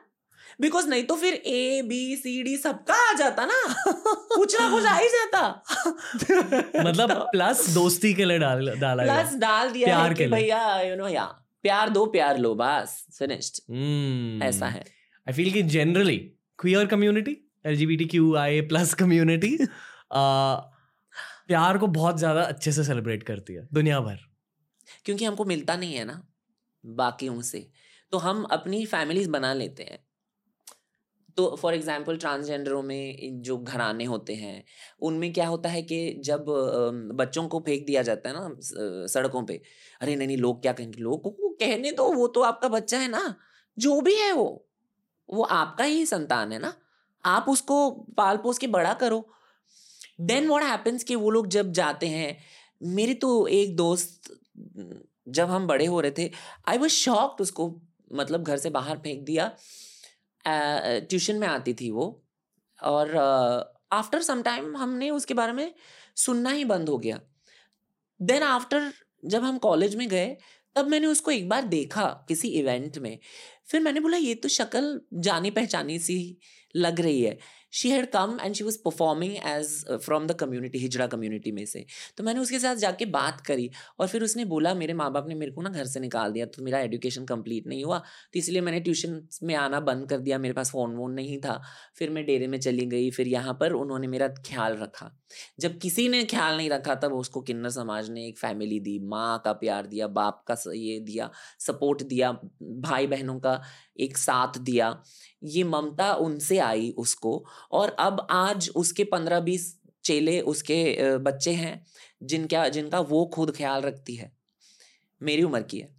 बिकॉज़ नहीं तो फिर ए बी सी डी सबका आ जाता ना। कुछ ना कुछ आ ही जाता। मतलब प्लस दोस्ती के लिए डाल डाला प्लस डाल दिया प्यार के। भैया यू नो या प्यार दो प्यार लो बस फिनिश्ड हम्म, ऐसा है। आई फील कि generally queer community L G B T Q I plus community प्यार को बहुत ज़्यादा अच्छे से सेलिब्रेट करती है दुनिया भर। क्योंकि हमको मिलता नहीं है ना बाकियों से। तो हम अपनी फैमिलीज़ बना लेते हैं। तो फॉर एग्जांपल ट्रांसजेंडरों में जो घराने होते हैं, उनमें क्या होता है कि जब बच्चों को फेंक दिया जाता है ना सड़कों पे, अरे नहीं नहीं, लोग क्या कहेंगे? लोग को कहने दो, वो तो आपका बच्चा है ना, जो भी है वो वो आपका ही संतान है ना, आप उसको पाल पोस के बड़ा करो। देन वॉट हैपन्स कि वो लोग जब जाते हैं, मेरी तो एक दोस्त, जब हम बड़े हो रहे थे आई वॉज़ शॉक्ड उसको मतलब घर से बाहर फेंक दिया। ट्यूशन में आती थी वो। और आफ्टर सम टाइम हमने उसके बारे में सुनना ही बंद हो गया। देन आफ्टर जब हम कॉलेज में गए, तब मैंने उसको एक बार देखा किसी इवेंट में। फिर मैंने बोला, ये तो शक्ल जानी पहचानी सी लग रही है। She had come and she was performing as from the community hijra community में से। तो मैंने उसके साथ जाके बात करी और फिर उसने बोला, मेरे माँ बाप ने मेरे को ना घर से निकाल दिया तो मेरा एजुकेशन कंप्लीट नहीं हुआ। तो इसलिए मैंने ट्यूशन में आना बंद कर दिया, मेरे पास फ़ोन वोन नहीं था। फिर मैं डेरे में चली गई, फिर यहाँ पर उन्होंने मेरा ख्याल रखा। जब किसी ने ख्याल नहीं रखा, तब उसको किन्नर समाज ने एक फैमिली दी, माँ का प्यार दिया, बाप का ये दिया सपोर्ट दिया भाई बहनों का एक साथ दिया। ये ममता उनसे आई उसको और अब आज उसके पंद्रह बीस चेले उसके बच्चे हैं जिनका जिनका वो खुद ख्याल रखती है मेरी उम्र की है।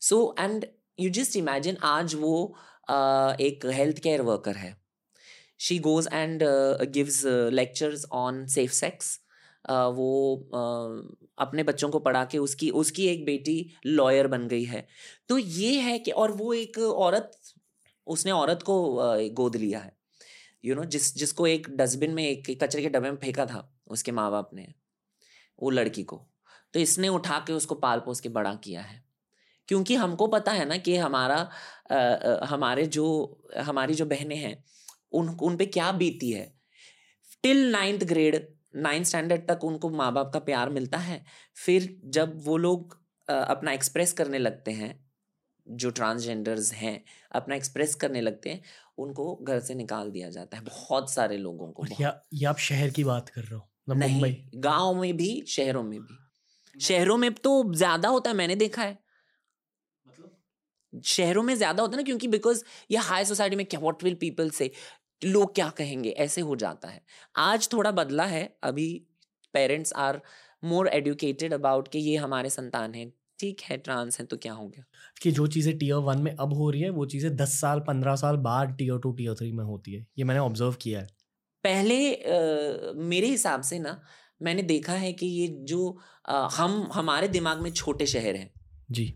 So and you just imagine आज वो uh, एक हेल्थ केयर वर्कर है she goes and gives lectures on safe sex वो uh, अपने बच्चों को पढ़ा के उसकी उसकी एक बेटी लॉयर बन गई है। तो ये है कि और वो एक औरत उसने औरत को गोद लिया है। यू you नो know, जिस जिसको एक डस्टबिन में एक कचरे के डब्बे में फेंका था उसके माँ बाप ने वो लड़की को। तो इसने उठा के उसको पाल पोस के बड़ा किया है। क्योंकि हमको पता है ना कि हमारा आ, आ, हमारे जो हमारी जो बहनें हैं उन उन पे क्या बीती है? Till ninth grade ninth standard तक उनको माँ बाप का प्यार मिलता है। फिर जब वो लोग अपना एक्सप्रेस करने लगते हैं जो ट्रांसजेंडर्स हैं अपना एक्सप्रेस करने लगते हैं उनको घर से निकाल दिया जाता है बहुत सारे लोगों को या, या आप शहर की बात कर रहे हो नहीं गाँव में भी शहरों में भी। शहरों में तो ज़्यादा होता है मैंने देखा है। मतलब? शहरों में ज़्यादा होता है ना क्योंकि बिकॉज़ ये हाई सोसाइटी में क्या व्हाट विल पीपल से लोग क्या कहेंगे? ऐसे हो जाता है। आज थोड़ा बदला है अभी parents are more educated about कि ये हमारे संतान हैं। ठीक है ट्रांस है तो क्या हो गया? कि जो चीज़ें टीयर वन में अब हो रही है वो चीज़ें दस साल पंद्रह साल बाद टीयर टू टीयर थ्री में होती है। ये मैंने ऑब्ज़र्व किया है। पहले आ, मेरे हिसाब से ना मैंने देखा है कि ये जो आ, हम हमारे दिमाग में छोटे शहर हैं। जी।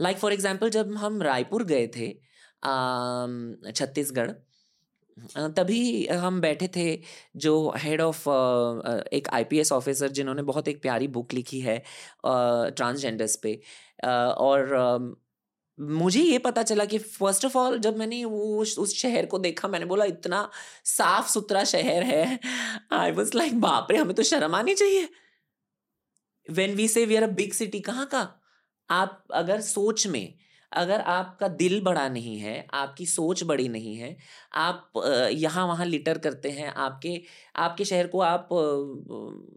लाइक फॉर एग्ज़ाम्पल जब हम रायपुर गए थे छत्तीसगढ़ तभी हम बैठे थे, जो हेड ऑफ़ एक आईपीएस ऑफिसर जिन्होंने बहुत एक प्यारी बुक लिखी है ट्रांसजेंडर्स पे। और मुझे ये पता चला कि फ़र्स्ट ऑफ़ ऑल जब मैंने वो उस शहर को देखा, मैंने बोला, इतना साफ़ सुथरा शहर है। आई वॉज़ लाइक बाप रे, हमें तो शर्म आनी चाहिए। When we say we are a big city कहाँ का? आप अगर सोच में अगर आपका दिल बड़ा नहीं है आपकी सोच बड़ी नहीं है आप यहाँ वहाँ लिटर करते हैं आपके आपके शहर को आप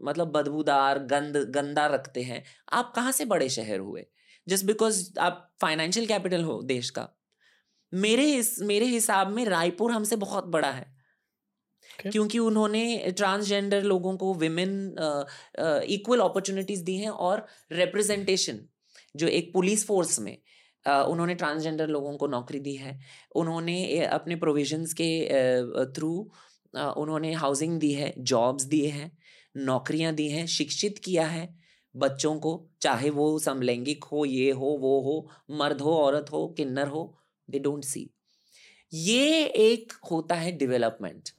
मतलब बदबूदार गंद गंदा रखते हैं आप कहाँ से बड़े शहर हुए? जस्ट बिकॉज़ आप फाइनेंशियल कैपिटल हो देश का। मेरे इस मेरे हिसाब में रायपुर हमसे बहुत बड़ा है। okay. क्योंकि उन्होंने ट्रांसजेंडर लोगों को विमेन इक्वल अपॉर्चुनिटीज़ दी हैं और रिप्रेजेंटेशन जो एक पुलिस फोर्स में उन्होंने ट्रांसजेंडर लोगों को नौकरी दी है। उन्होंने अपने प्रोविजंस के थ्रू उन्होंने हाउसिंग दी है जॉब्स दिए हैं, नौकरियाँ दी हैं, शिक्षित किया है बच्चों को, चाहे वो समलैंगिक हो, ये हो, वो हो, मर्द हो, औरत हो, किन्नर हो दे डोंट सी ये एक होता है डेवलपमेंट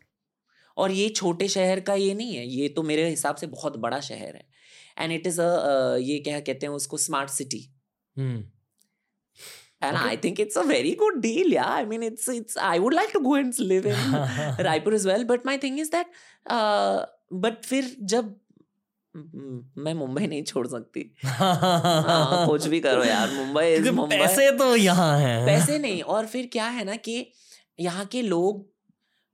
और ये छोटे शहर का ये नहीं है, ये तो मेरे हिसाब से बहुत बड़ा शहर है। एंड इट इज़ अ, ये क्या कहते हैं उसको smart city and okay. I think it's a very good deal. Yeah, I mean, it's it's. I would like to go and live in Raipur as well. But my thing is that, uh, but फिर जब मैं मुंबई नहीं छोड़ सकती हाँ, कुछ भी करो यार मुंबई मुंबई पैसे तो यहाँ है पैसे नहीं और फिर क्या है ना कि यहाँ के लोग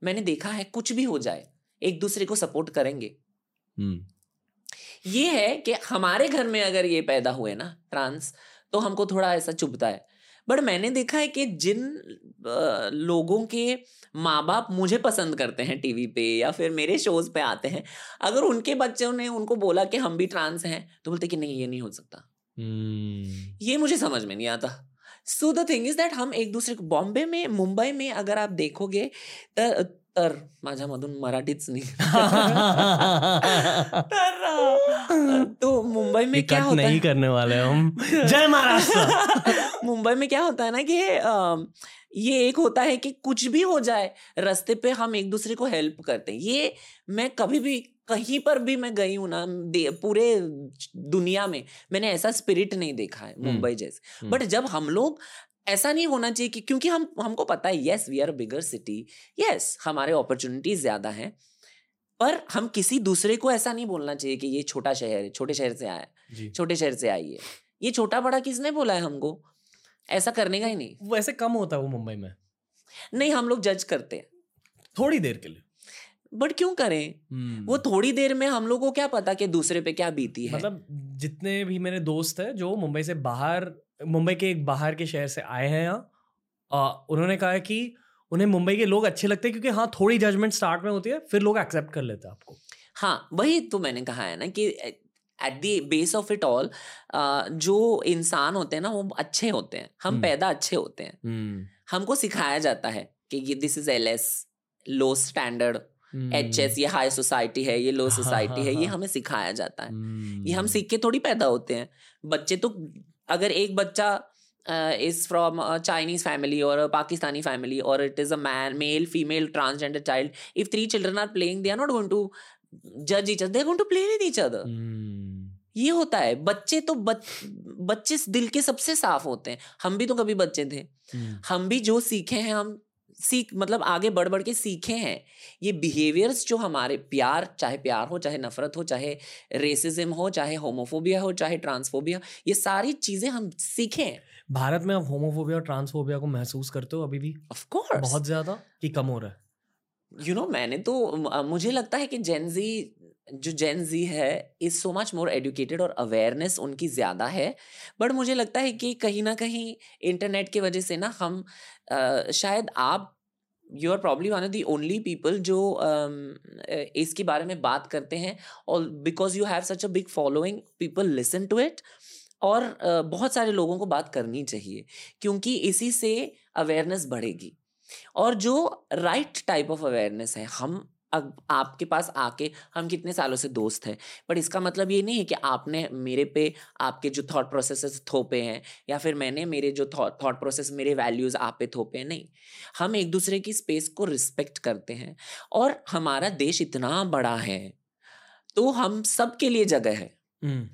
मैंने देखा है कुछ भी हो जाए एक दूसरे को सपोर्ट करेंगे ये है कि हमारे घर में अगर ये पैदा हुए ना ट्रांस तो हमको थोड़ा ऐसा चुभता है बट मैंने देखा है कि जिन लोगों के माँ बाप मुझे पसंद करते हैं टीवी पे या फिर मेरे शोज़ पे आते हैं अगर उनके बच्चों ने उनको बोला कि हम भी ट्रांस हैं तो बोलते कि नहीं ये नहीं हो सकता hmm. ये मुझे समझ में नहीं आता so the thing is that हम एक दूसरे को बॉम्बे में मुंबई में अगर आप देखोगे तर माझ्या मधून मराठीच नाही तर तो मुंबई में क्या होता नहीं है? करने वाले हम. जय महाराष्ट्र. मुंबई में क्या होता है ना कि ये एक होता है कि कुछ भी हो जाए रास्ते पे हम एक दूसरे को हेल्प करते हैं। ये मैं कभी भी कहीं पर भी मैं गई हूँ ना पूरे दुनिया में मैंने ऐसा स्पिरिट नहीं देखा है मुंबई जैसे। बट जब हम लोग ऐसा नहीं होना चाहिए कि क्योंकि हम हमको पता है yes we are bigger city yes हमारे अपॉर्चुनिटीज़ ज़्यादा हैं पर हम किसी दूसरे को ऐसा नहीं बोलना चाहिए कि ये छोटा शहर है छोटे शहर से आया छोटे शहर से आई है। ये छोटा बड़ा किसने बोला है हमको? ऐसा करने का ही नहीं। वो ऐसे कम होता है वो मुंबई में। नहीं हम लोग जज करते हैं। थोड़ी देर के लिए। बट क्यों करें? हम्म। वो थोड़ी देर में हम लोग को क्या पता कि दूसरे पे क्या बीती है? मतलब जितने भी मेरे दोस्त हैं जो मुंबई से बाहर मुंबई के एक बाहर के शहर से आए हैं यहाँ उन्होंने कहा है कि उन्हें मुंबई के लोग अच्छे लगते हैं क्योंकि हाँ थोड़ी जजमेंट स्टार्ट में होती है फिर लोग एक्सेप्ट कर लेते हैं आपको हाँ वही तो मैंने कहा है ना कि at the base of it all जो इंसान होते हैं ना वो अच्छे होते हैं हम हम्म। पैदा अच्छे होते हैं hmm. हमको सिखाया जाता है कि ये this is L S low standard H S ये हाई सोसाइटी है ये लो हाँ, सोसाइटी है हाँ, ये हाँ। हमें सिखाया जाता है हम्म। ये हम सीख के थोड़ी पैदा होते हैं बच्चे तो अगर एक बच्चा इज़ फ्रॉम चाइनीज़ फैमिली और पाकिस्तानी फैमिली और it is a man male female transgender child if three children are playing they are not going to जज each other they are going to play with each other. ये होता है बच्चे तो बच, बच्चे दिल के सबसे साफ़ होते हैं हम भी तो कभी बच्चे थे hmm. हम भी जो सीखे हैं हम सीख मतलब आगे बढ़ बढ़ के सीखे हैं। ये बिहेवियर्स जो हमारे प्यार चाहे प्यार हो चाहे नफरत हो चाहे रेसिज्म हो चाहे होमोफोबिया हो चाहे ट्रांसफोबिया ये सारी चीज़ें हम सीखे हैं। भारत में आप होमोफोबिया और ट्रांसफोबिया को महसूस करते हो अभी भी? ऑफ़ कोर्स बहुत ज़्यादा कि कम हो रहा है? यू you नो know, मैंने तो मुझे लगता है कि जेनजी जो जेन जी है is so much more educated और अवेयरनेस उनकी ज़्यादा है। बट मुझे लगता है कि कहीं ना कहीं इंटरनेट की वजह से ना हम अ, शायद आप you are probably one of the only people जो इसके बारे में बात करते हैं। और because you have such a big following people listen to it और अ, बहुत सारे लोगों को बात करनी चाहिए क्योंकि इसी से अवेयरनेस बढ़ेगी। और जो राइट टाइप ऑफ़ अवेयरनेस है हम अब आपके पास आके हम कितने सालों से दोस्त हैं। पर इसका मतलब ये नहीं है कि आपने मेरे पे आपके जो थॉट प्रोसेसेस थोपे हैं या फिर मैंने मेरे जो थॉट प्रोसेस मेरे वैल्यूज़ आप पे थोपे हैं नहीं। हम एक दूसरे की स्पेस को रिस्पेक्ट करते हैं और हमारा देश इतना बड़ा है तो हम सब के लिए जगह है। हम्म।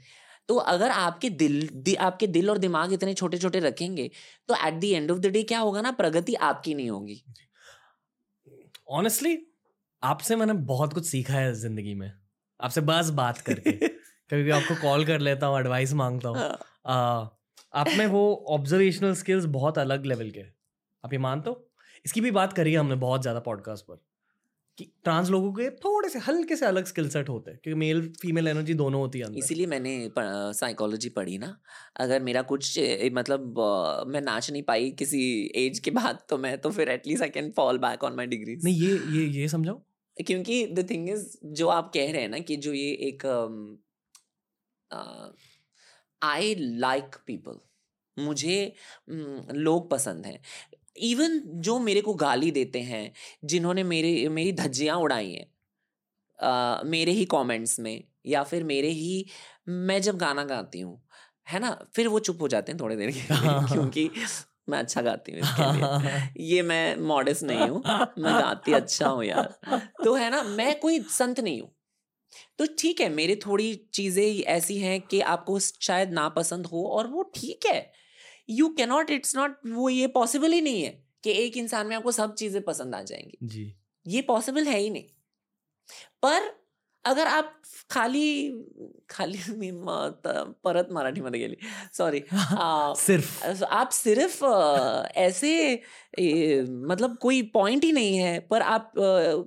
तो अगर आपके दिल दि, आपके दिल और दिमाग इतने छोटे छोटे रखेंगे तो at the end of the day क्या होगा ना प्रगति आपकी नहीं होगी। ऑनेस्टली आपसे मैंने बहुत कुछ सीखा है ज़िंदगी में। आपसे बस बात करके। कभी आपको कॉल कर लेता हूँ एडवाइस माँगता हूँ। हाँ, आप में वो ऑब्जर्वेशनल स्किल्स बहुत अलग लेवल के हैं। आप ये मानते हो? इसकी भी बात करी है हमने बहुत ज़्यादा पॉडकास्ट पर कि ट्रांस लोगों के थोड़े से हल्के से अलग स्किल सेट होते हैं क्योंकि मेल फीमेल एनर्जी दोनों होती है इसीलिए मैंने साइकोलॉजी पढ़ी ना। अगर मेरा कुछ मतलब मैं नाच नहीं पाई किसी एज के बाद तो मैं तो फिर at least I can fall back on my degree नहीं ये ये ये समझाओ। क्योंकि द थिंग इज़ जो आप कह रहे हैं ना कि जो ये एक आई लाइक पीपल मुझे लोग पसंद हैं। इवन जो मेरे को गाली देते हैं जिन्होंने मेरे मेरी धज्जियाँ उड़ाई हैं मेरे ही कमेंट्स में या फिर मेरे ही मैं जब गाना गाती हूँ है ना? फिर वो चुप हो जाते हैं थोड़े देर के क्योंकि मैं अच्छा गाती हूँ इसके लिए। ये मैं मॉडेस्ट नहीं हूँ मैं गाती अच्छा हूँ यार। तो है ना मैं कोई संत नहीं हूँ। तो ठीक है मेरे थोड़ी चीज़ें ऐसी हैं कि आपको शायद नापसंद हो और वो ठीक है। यू कैनॉट इट्स नॉट वो ये पॉसिबल ही नहीं है कि एक इंसान में आपको सब चीज़ें पसंद आ जाएँगी। जी। ये पॉसिबल है ही नहीं। पर अगर आप खाली खाली मी परत मराठीमध्ये गेली. सॉरी सिर्फ़. आप सिर्फ़ ऐसे मतलब कोई पॉइंट ही नहीं है पर आप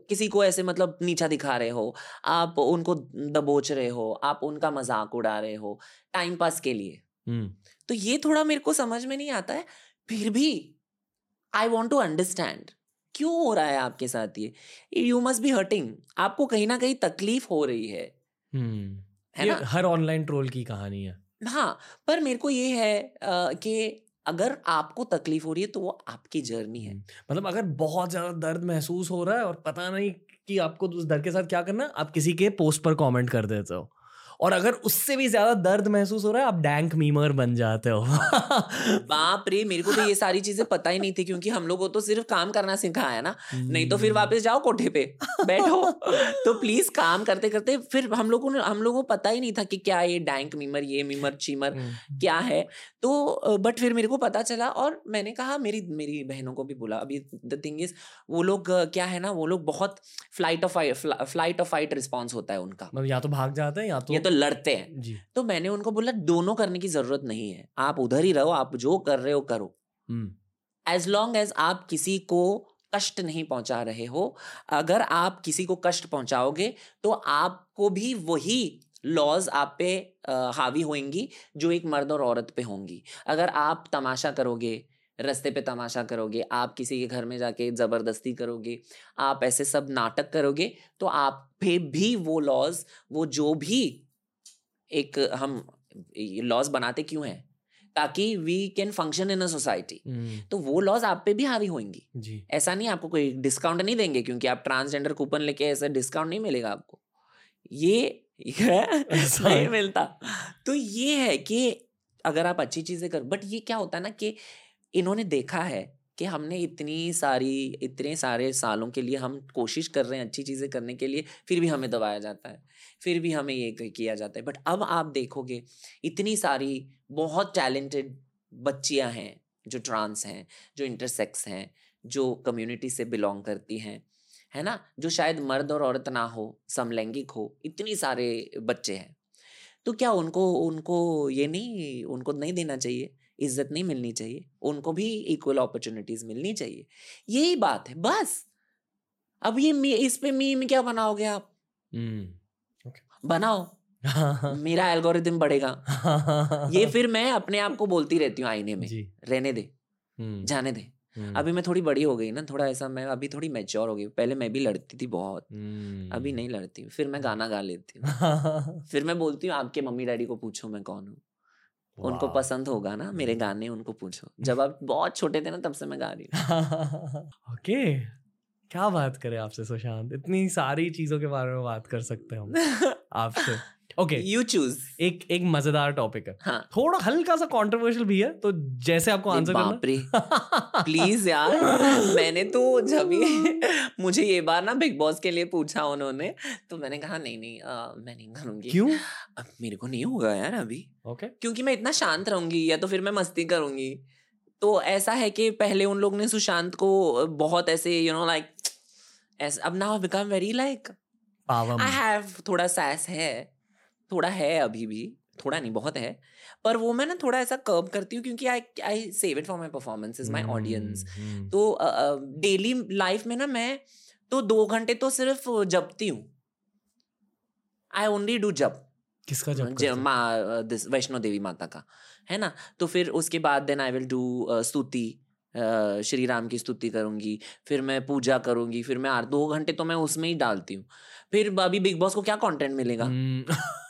किसी को ऐसे मतलब नीचा दिखा रहे हो आप उनको दबोच रहे हो आप उनका मज़ाक उड़ा रहे हो टाइम पास के लिए। हम्म। तो ये थोड़ा मेरे को समझ में नहीं आता है फिर भी आई वॉन्ट टू अंडरस्टैंड क्यों हो रहा है आपके साथ ये? यू मस्ट बी हर्टिंग आपको कहीं ना कहीं तकलीफ़ हो रही है। है ना? हर ऑनलाइन ट्रोल की कहानी है। हाँ पर मेरे को ये है कि अगर आपको तकलीफ़ हो रही है तो वो आपकी जर्नी है। मतलब अगर बहुत ज़्यादा दर्द महसूस हो रहा है और पता नहीं कि आपको उस दर्द के साथ क्या करना आप किसी के पोस्ट पर कमेंट कर देते हो। और अगर उससे भी ज़्यादा दर्द महसूस हो रहा है आप डैंक मीमर बन जाते हो। बाप रे मेरे को तो ये सारी चीज़ें पता ही नहीं थी क्योंकि हम लोगों को तो सिर्फ़ काम करना सिखाया ना। नहीं तो फिर वापस जाओ कोठे पे बैठो। तो प्लीज़ काम करते करते फिर हम लोगों ने हम लोगों को पता ही नहीं था कि क्या ये डैंक मीमर ये मीमर चीमर हम्म। क्या है। तो बट फिर मेरे को पता चला और मैंने कहा मेरी मेरी बहनों को भी बोला अभी द थिंग इज़ वो लोग क्या है ना वो लोग बहुत flight of flight of fight response होता है उनका। मतलब या तो भाग जाते हैं या तो ये तो लड़ते हैं। तो मैंने उनको बोला दोनों करने की ज़रूरत नहीं है। आप उधर ही रहो आप जो कर रहे हो करो। एज लॉन्ग एज आप किसी को कष्ट नहीं पहुँचा रहे हो अगर आप किसी को कष्ट पहुंचाओगे तो आपको भी वही लॉज आप पे अ, हावी होंगी जो एक मर्द और औरत पे होंगी। अगर आप तमाशा करोगे रस्ते पे तमाशा करोगे आप किसी के घर में जाके ज़बरदस्ती करोगे आप ऐसे सब नाटक करोगे तो आप पे भी वो लॉज वो जो भी एक हम लॉज बनाते क्यों हैं? ताकि we can function in a society तो वो लॉज आप पे भी हावी होंगी जी। ऐसा नहीं आपको कोई डिस्काउंट नहीं देंगे क्योंकि आप ट्रांसजेंडर कूपन लेके ऐसा डिस्काउंट नहीं मिलेगा आपको। ये ऐसा नहीं मिलता। तो ये है कि अगर आप अच्छी चीज़ें कर बट ये क्या होता है ना कि इन्होंने देखा है कि हमने इतनी सारी, इतने सारे सालों के लिए हम कोशिश कर रहे हैं अच्छी चीज़ें करने के लिए, फिर भी हमें दबाया जाता है, फिर भी हमें ये किया जाता है। बट अब आप देखोगे, इतनी सारी बहुत टैलेंटेड बच्चियाँ हैं, जो ट्रांस हैं, जो इंटरसेक्स हैं, जो कम्युनिटी से बिलोंग करती हैं, है ना? जो शायद मर्द और औरत ना हो, समलैंगिक हो, इतनी सारे बच्चे हैं। तो क्या उनको उनको ये नहीं, उनको नहीं देना चाहिए? इज़्ज़त नहीं मिलनी चाहिए उनको भी इक्वल अपॉर्चुनिटीज़ मिलनी चाहिए। यही बात है बस। अब ये इस पे मीम क्या बनाओगे आप? हम्म बनाओ। मेरा एल्गोरिदम बढ़ेगा। ये फिर मैं अपने आप को बोलती रहती हूँ आईने में जी। रहने दे हम्म, जाने दे। हम्म, अभी मैं थोड़ी बड़ी हो गई ना थोड़ा ऐसा मैं अभी थोड़ी मैच्योर हो गई पहले मैं भी लड़ती थी बहुत हम्म, अभी नहीं लड़ती फिर मैं गाना गा लेती हूँ। फिर मैं बोलती हूँ आपके मम्मी डैडी को पूछो मैं कौन हूँ? उनको पसंद होगा ना मेरे गाने उनको पूछो। जब आप बहुत छोटे थे ना तब से मैं गा रही हूँ। ओके। क्या बात करें आपसे सुशांत। इतनी सारी चीज़ों के बारे में बात कर सकते हैं हम आपसे। ओके यू चूज़ एक एक मज़ेदार टॉपिक है। हाँ। थोड़ा हल्का सा कंट्रोवर्शियल भी है तो जैसे आपको आंसर करना। प्लीज़ यार मैंने तो जब मुझे ये बार ना बिग बॉस के लिए पूछा उन्होंने तो मैंने कहा नहीं नहीं अ, मैं नहीं करूँगी। क्यों? अब मेरे को नहीं होगा यार अभी। Okay okay. क्योंकि मैं इतना शांत रहूँगी या तो फिर मैं मस्ती करूँगी। तो ऐसा है कि पहले उन लोग ने सुशांत को बहुत ऐसे यू नो लाइक अब now become very like I have थोड़ा सैस है। थोड़ा है अभी भी थोड़ा नहीं बहुत है पर वो मैं ना थोड़ा ऐसा कर्व करती हूँ क्योंकि I I save it for my performance is my audience तो डेली uh, लाइफ में ना मैं तो दो घंटे तो सिर्फ़ जपती हूँ। आई ओनली डू जप। किसका जब ज- माँ दिस वैष्णो देवी माता का है ना? तो फिर उसके बाद देन आई विल डू स्तुति श्री राम की स्तुति करूँगी फिर मैं पूजा करूँगी फिर मैं आर दो घंटे तो मैं उसमें ही डालती हूँ। फिर अभी बिग बॉस को क्या कंटेंट मिलेगा? हम्म।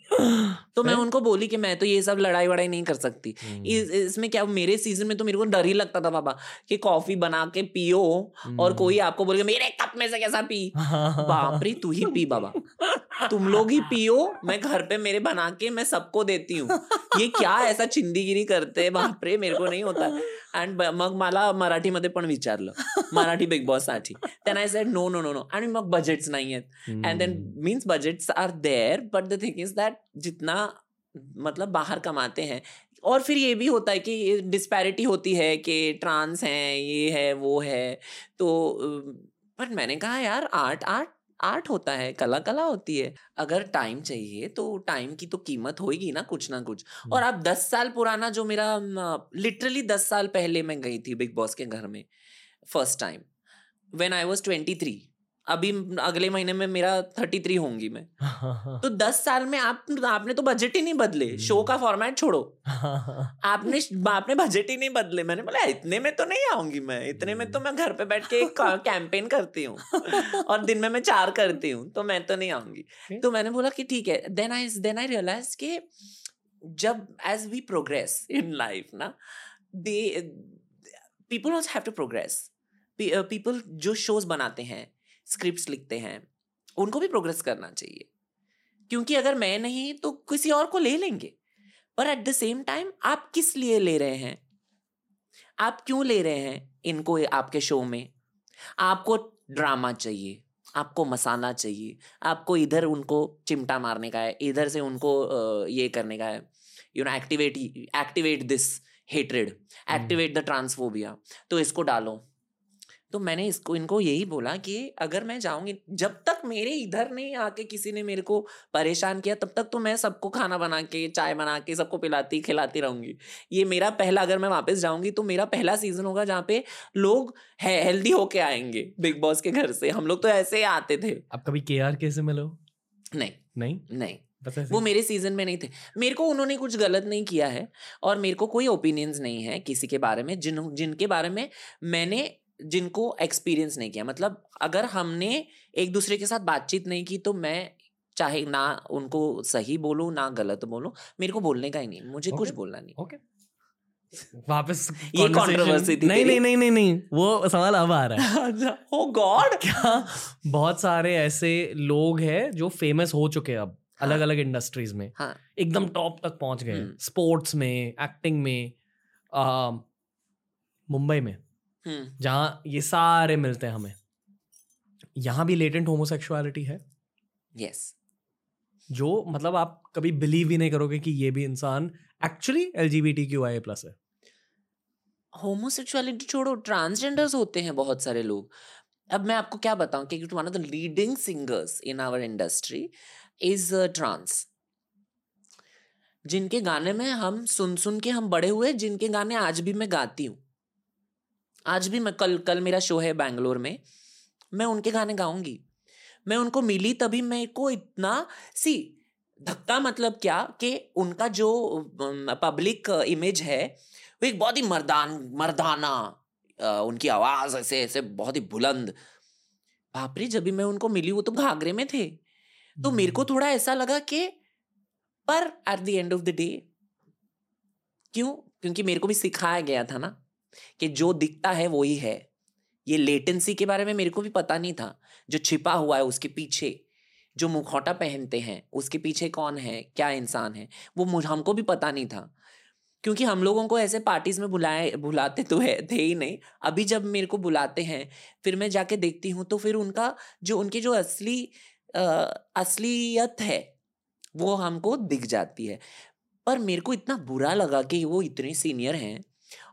तो मैं उनको बोली कि मैं तो ये सब लड़ाई वड़ाई नहीं कर सकती। हम्म, इस इसमें क्या मेरे सीज़न में तो मेरे को डर ही लगता था बाबा कि कॉफ़ी बना के पियो और कोई आपको बोलेगा मेरे कप में से कैसा पी? बाप रे तू ही पी बाबा। तुम लोग ही पियो मैं घर पे मेरे बना के मैं सबको देती हूँ। ये क्या ऐसा चिंदीगिरी करते बाप रे मेरे को नहीं होता। अँड मग मला मराठीमध्ये पण विचारलं मराठी बिग बॉस साठी. Then I said no no no no आणि मग बजेट्स नाही आहेत हम्म, and then means budgets are there but the thing is that जितना मतलब बाहर कमाते हैं। और फिर ये भी होता है कि डिस्पैरिटी होती है कि ट्रांस हैं ये है वो है। तो बट मैंने कहा यार आर्ट आर्ट आर्ट होता है कला कला होती है। अगर टाइम चाहिए तो टाइम की तो कीमत होगी ना कुछ ना कुछ। और अब दस साल पुराना जो मेरा लिटरली दस साल पहले मैं गई थी बिग बॉस के घर में first time when I was twenty three अभी अगले महीने में मेरा थर्टी थ्री होंगी मैं। तो दस साल में आप आपने तो बजट ही नहीं बदले। शो का फॉर्मेट छोड़ो। आपने आपने बजट ही नहीं बदले। मैंने बोला इतने में तो नहीं आऊँगी मैं। इतने में तो मैं घर पे बैठ के एक कैंपेन करती हूँ और दिन में मैं चार करती हूँ तो मैं तो नहीं आऊँगी। तो मैंने बोला कि ठीक है। Then I then I realise कि जब as we progress in life ना they people also have to progress people जो शोज़ बनाते हैं स्क्रिप्ट्स लिखते हैं उनको भी प्रोग्रेस करना चाहिए। क्योंकि अगर मैं नहीं तो किसी और को ले लेंगे। पर एट द सेम टाइम आप किस लिए ले रहे हैं? आप क्यों ले रहे हैं इनको आपके शो में? आपको ड्रामा चाहिए आपको मसाला चाहिए आपको इधर उनको चिमटा मारने का है इधर से उनको ये करने का है। You know activate activate this hatred activate the transphobia तो इसको डालो। तो मैंने इसको इनको यही बोला कि अगर मैं जाऊँगी जब तक मेरे इधर नहीं आके किसी ने मेरे को परेशान किया तब तक तो मैं सबको खाना बना के चाय बना के सबको पिलाती खिलाती रहूँगी। ये मेरा पहला अगर मैं वापस जाऊँगी तो मेरा पहला सीज़न होगा जहाँ पे लोग है हेल्दी होके आएँगे बिग बॉस के घर से। हम लोग तो ऐसे ही आते थे। अब कभी के आर कैसे मिलो नहीं। नहीं? नहीं। वो मेरे सीज़न में नहीं थे। मेरे को उन्होंने कुछ गलत नहीं किया है और मेरे को कोई ओपिनियंस नहीं है किसी के बारे में जिन जिनके बारे में मैंने जिनको एक्सपीरियंस नहीं किया। मतलब अगर हमने एक दूसरे के साथ बातचीत नहीं की तो मैं चाहे ना उनको सही बोलू ना गलत बोलू मेरे को बोलने का ही नहीं मुझे okay. कुछ बोलना नहीं। Okay okay. वापस ये कंट्रोवर्सी थी नहीं नहीं नहीं नहीं नहीं वो सवाल अब आ रहा है। ओ गॉड क्या बहुत सारे ऐसे लोग हैं जो फ़ेमस हो चुके हैं अब हाँ, अलग अलग इंडस्ट्रीज़ में। हाँ, एकदम टॉप तक पहुँच गए। स्पोर्ट्स में एक्टिंग में मुंबई में। हम्म। जहाँ ये सारे मिलते हैं हमें। यहाँ भी लेटेंट होमोसेक्सुअलिटी है। Yes yes. जो मतलब आप कभी बिलीव ही नहीं करोगे कि ये भी इंसान actually L G B T Q I plus है। होमोसेक्सुअलिटी छोड़ो ट्रांसजेंडर्स होते हैं बहुत सारे लोग। अब मैं आपको क्या बताऊँ कि one of the leading singers in our industry is trans जिनके गाने में हम सुन सुन के हम बड़े हुए जिनके गाने आज भी मैं गाती हूँ। आज भी मैं कल कल मेरा शो है बैंगलोर में मैं उनके गाने गाऊँगी। मैं उनको मिली तभी मेरे को इतना सी धक्का मतलब क्या कि उनका जो पब्लिक इमेज है वो एक बहुत ही मर्दान मर्दाना उनकी आवाज़ ऐसे ऐसे बहुत ही बुलंद। भापरी जब भी मैं उनको मिली वो तो घाघरे में थे। तो मेरे को हम्म। थोड़ा ऐसा लगा कि पर at the end of the day क्यों? क्योंकि मेरे को भी सिखाया गया था ना। कि जो दिखता है वो ही। है ये लेटेंसी के बारे में मेरे को भी पता नहीं था। जो छिपा हुआ है उसके पीछे जो मुखौटा पहनते हैं उसके पीछे कौन है क्या इंसान है वो हमको भी पता नहीं था। क्योंकि हम लोगों को ऐसे पार्टीज़ में बुलाए बुलाते तो है थे ही नहीं। अभी जब मेरे को बुलाते हैं फिर मैं जाके देखती हूँ तो फिर उनका जो उनकी जो असली आ, असलियत है वो हमको दिख जाती है। पर मेरे को इतना बुरा लगा कि वो इतने सीनियर हैं।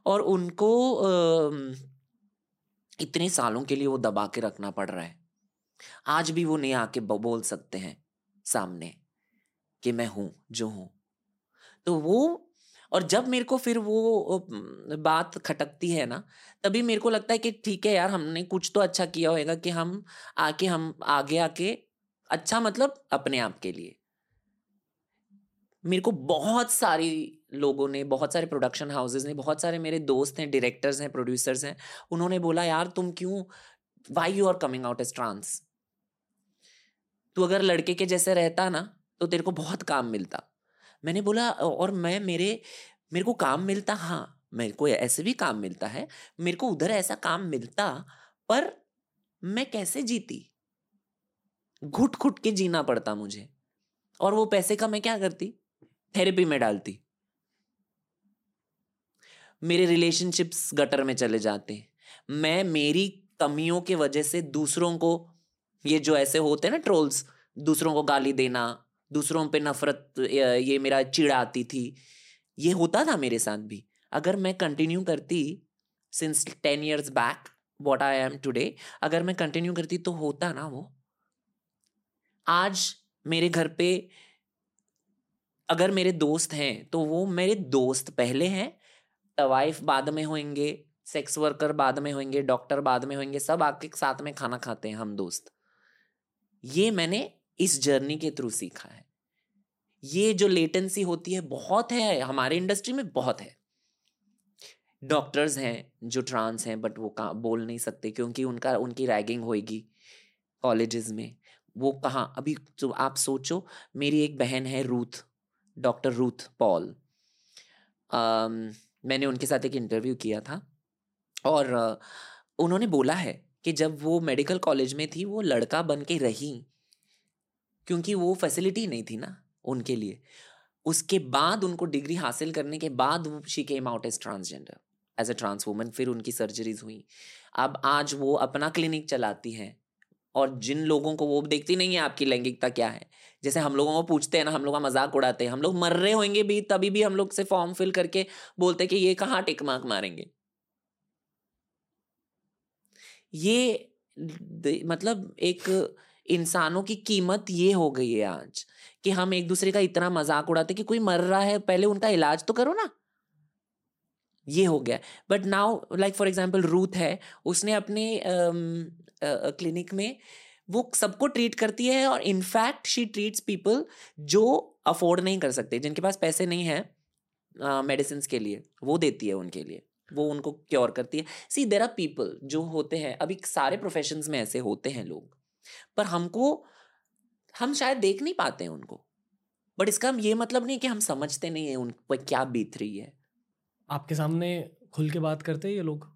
और उनको इतने सालों के लिए वो दबा के रखना पड़ रहा है। आज भी वो नहीं आके बोल सकते हैं सामने कि मैं हूँ, जो हूँ। तो वो, और जब मेरे को फिर वो बात खटकती है ना, तभी मेरे को लगता है कि ठीक है यार, हमने कुछ तो अच्छा किया होगा कि हम आके, हम आगे आके अच्छा मतलब अपने आप के लिए। मेरे को बहुत सारी लोगों ने, बहुत सारे प्रोडक्शन हाउसेज ने, बहुत सारे मेरे दोस्त हैं डायरेक्टर्स हैं प्रोड्यूसर्स हैं, उन्होंने बोला, यार, तुम क्यों why you are coming out as trans तू अगर लड़के के जैसे रहता ना तो तेरे को बहुत काम मिलता। मैंने बोला, और मैं, मेरे मेरे को काम मिलता? हाँ मेरे को ऐसे भी काम मिलता है, मेरे को उधर ऐसा काम मिलता, पर मैं कैसे जीती? घुट घुट के जीना पड़ता मुझे, और वो पैसे का मैं क्या करती? थेरेपी में डालती। मेरे रिलेशनशिप्स गटर में चले जाते हैं। मैं मेरी कमियों के वजह से दूसरों को, ये जो ऐसे होते हैं ना ट्रोल्स दूसरों को गाली देना, दूसरों पे नफरत, ये मेरा चिड़ आती थी, ये होता था मेरे साथ भी। अगर मैं कंटिन्यू करती since ten years back what I am today अगर मैं कंटिन्यू करती तो होता ना वो। आज मेरे घर पे, अगर मेरे दोस्त हैं तो वो मेरे दोस्त पहले हैं वाइफ बाद में होंगे सेक्स वर्कर बाद में होंगे डॉक्टर बाद में होंगे सब आपके साथ में खाना खाते हैं हम दोस्त। ये मैंने इस जर्नी के थ्रू सीखा है। ये जो लेटेंसी होती है, बहुत है, हमारे इंडस्ट्री में बहुत है। डॉक्टर्स हैं, जो ट्रांस हैं बट वो कहाँ, बोल नहीं सकते, क्योंकि उनका, उनकी रैगिंग होएगी कॉलेजेस में। वो कहाँ, अभी तो आप सोचो, मेरी एक बहन है रूथ डॉक्टर रूथ पॉल। मैंने उनके साथ एक इंटरव्यू किया था और उन्होंने बोला है कि जब वो मेडिकल कॉलेज में थी, वो लड़का बन के रही, क्योंकि वो फैसिलिटी नहीं थी ना उनके लिए। उसके बाद उनको डिग्री हासिल करने के बाद वो she came out as transgender as a trans woman फिर उनकी सर्जरीज हुई। अब आज वो अपना क्लिनिक चलाती हैं और जिन लोगों को वो देखती नहीं है आपकी लैंगिकता क्या है? जैसे हम लोगों को पूछते हैं ना, हम लोग का मज़ाक उड़ाते हैं, हम लोग मर रहे होंगे भी, तभी भी हम लोग से फॉर्म फिल करके बोलते हैं कि ये कहाँ टिक मार्क मारेंगे? ये मतलब एक इंसानों की कीमत ये हो गई है आज कि हम एक दूसरे का इतना मज़ाक उड़ाते कि कोई मर रहा है, पहले उनका इलाज तो करो ना। ये हो गया। But now like for example Ruth है, उसने अपने क्लिनिक में, वो सबको ट्रीट करती है और in fact she treats people जो अफोर्ड नहीं कर सकते, जिनके पास पैसे नहीं है मेडिसिन के लिए, वो देती है उनके लिए, वो उनको क्योर करती है। सी देर आर पीपल जो होते हैं, अभी सारे प्रोफेशन में ऐसे होते हैं लोग, पर हमको, हम शायद देख नहीं पाते हैं उनको बट इसका हम ये मतलब नहीं कि हम समझते नहीं है उन पर क्या बीत रही है। आपके सामने खुल के बात करते हैं ये लोग?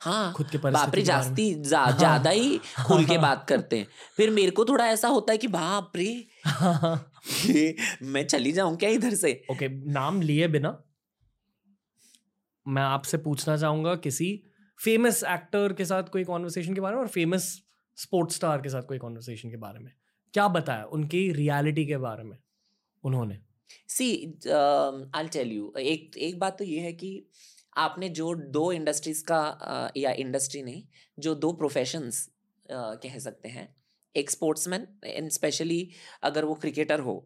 हाँ खुद के बाप रे जास्ती जा, ज़्यादा ही खुल के बात करते हैं। फिर मेरे को थोड़ा ऐसा होता है कि बाप रे। मैं चली जाऊँ क्या इधर से? ओके नाम लिए बिना मैं आपसे पूछना चाहूँगा किसी फ़ेमस एक्टर के साथ कोई कॉन्वर्सेशन के बारे में और फ़ेमस स्पोर्ट्स स्टार के साथ कोई कॉन्वर्सेशन के बारे में। क्या बताया उनकी रियलिटी के बारे में उन्होंने? सी आई टेल यू एक एक बात तो ये है कि आपने जो दो इंडस्ट्रीज़ का या इंडस्ट्री नहीं, जो दो प्रोफेशंस कह सकते हैं, एक स्पोर्ट्समैन एंड स्पेशली अगर वो क्रिकेटर हो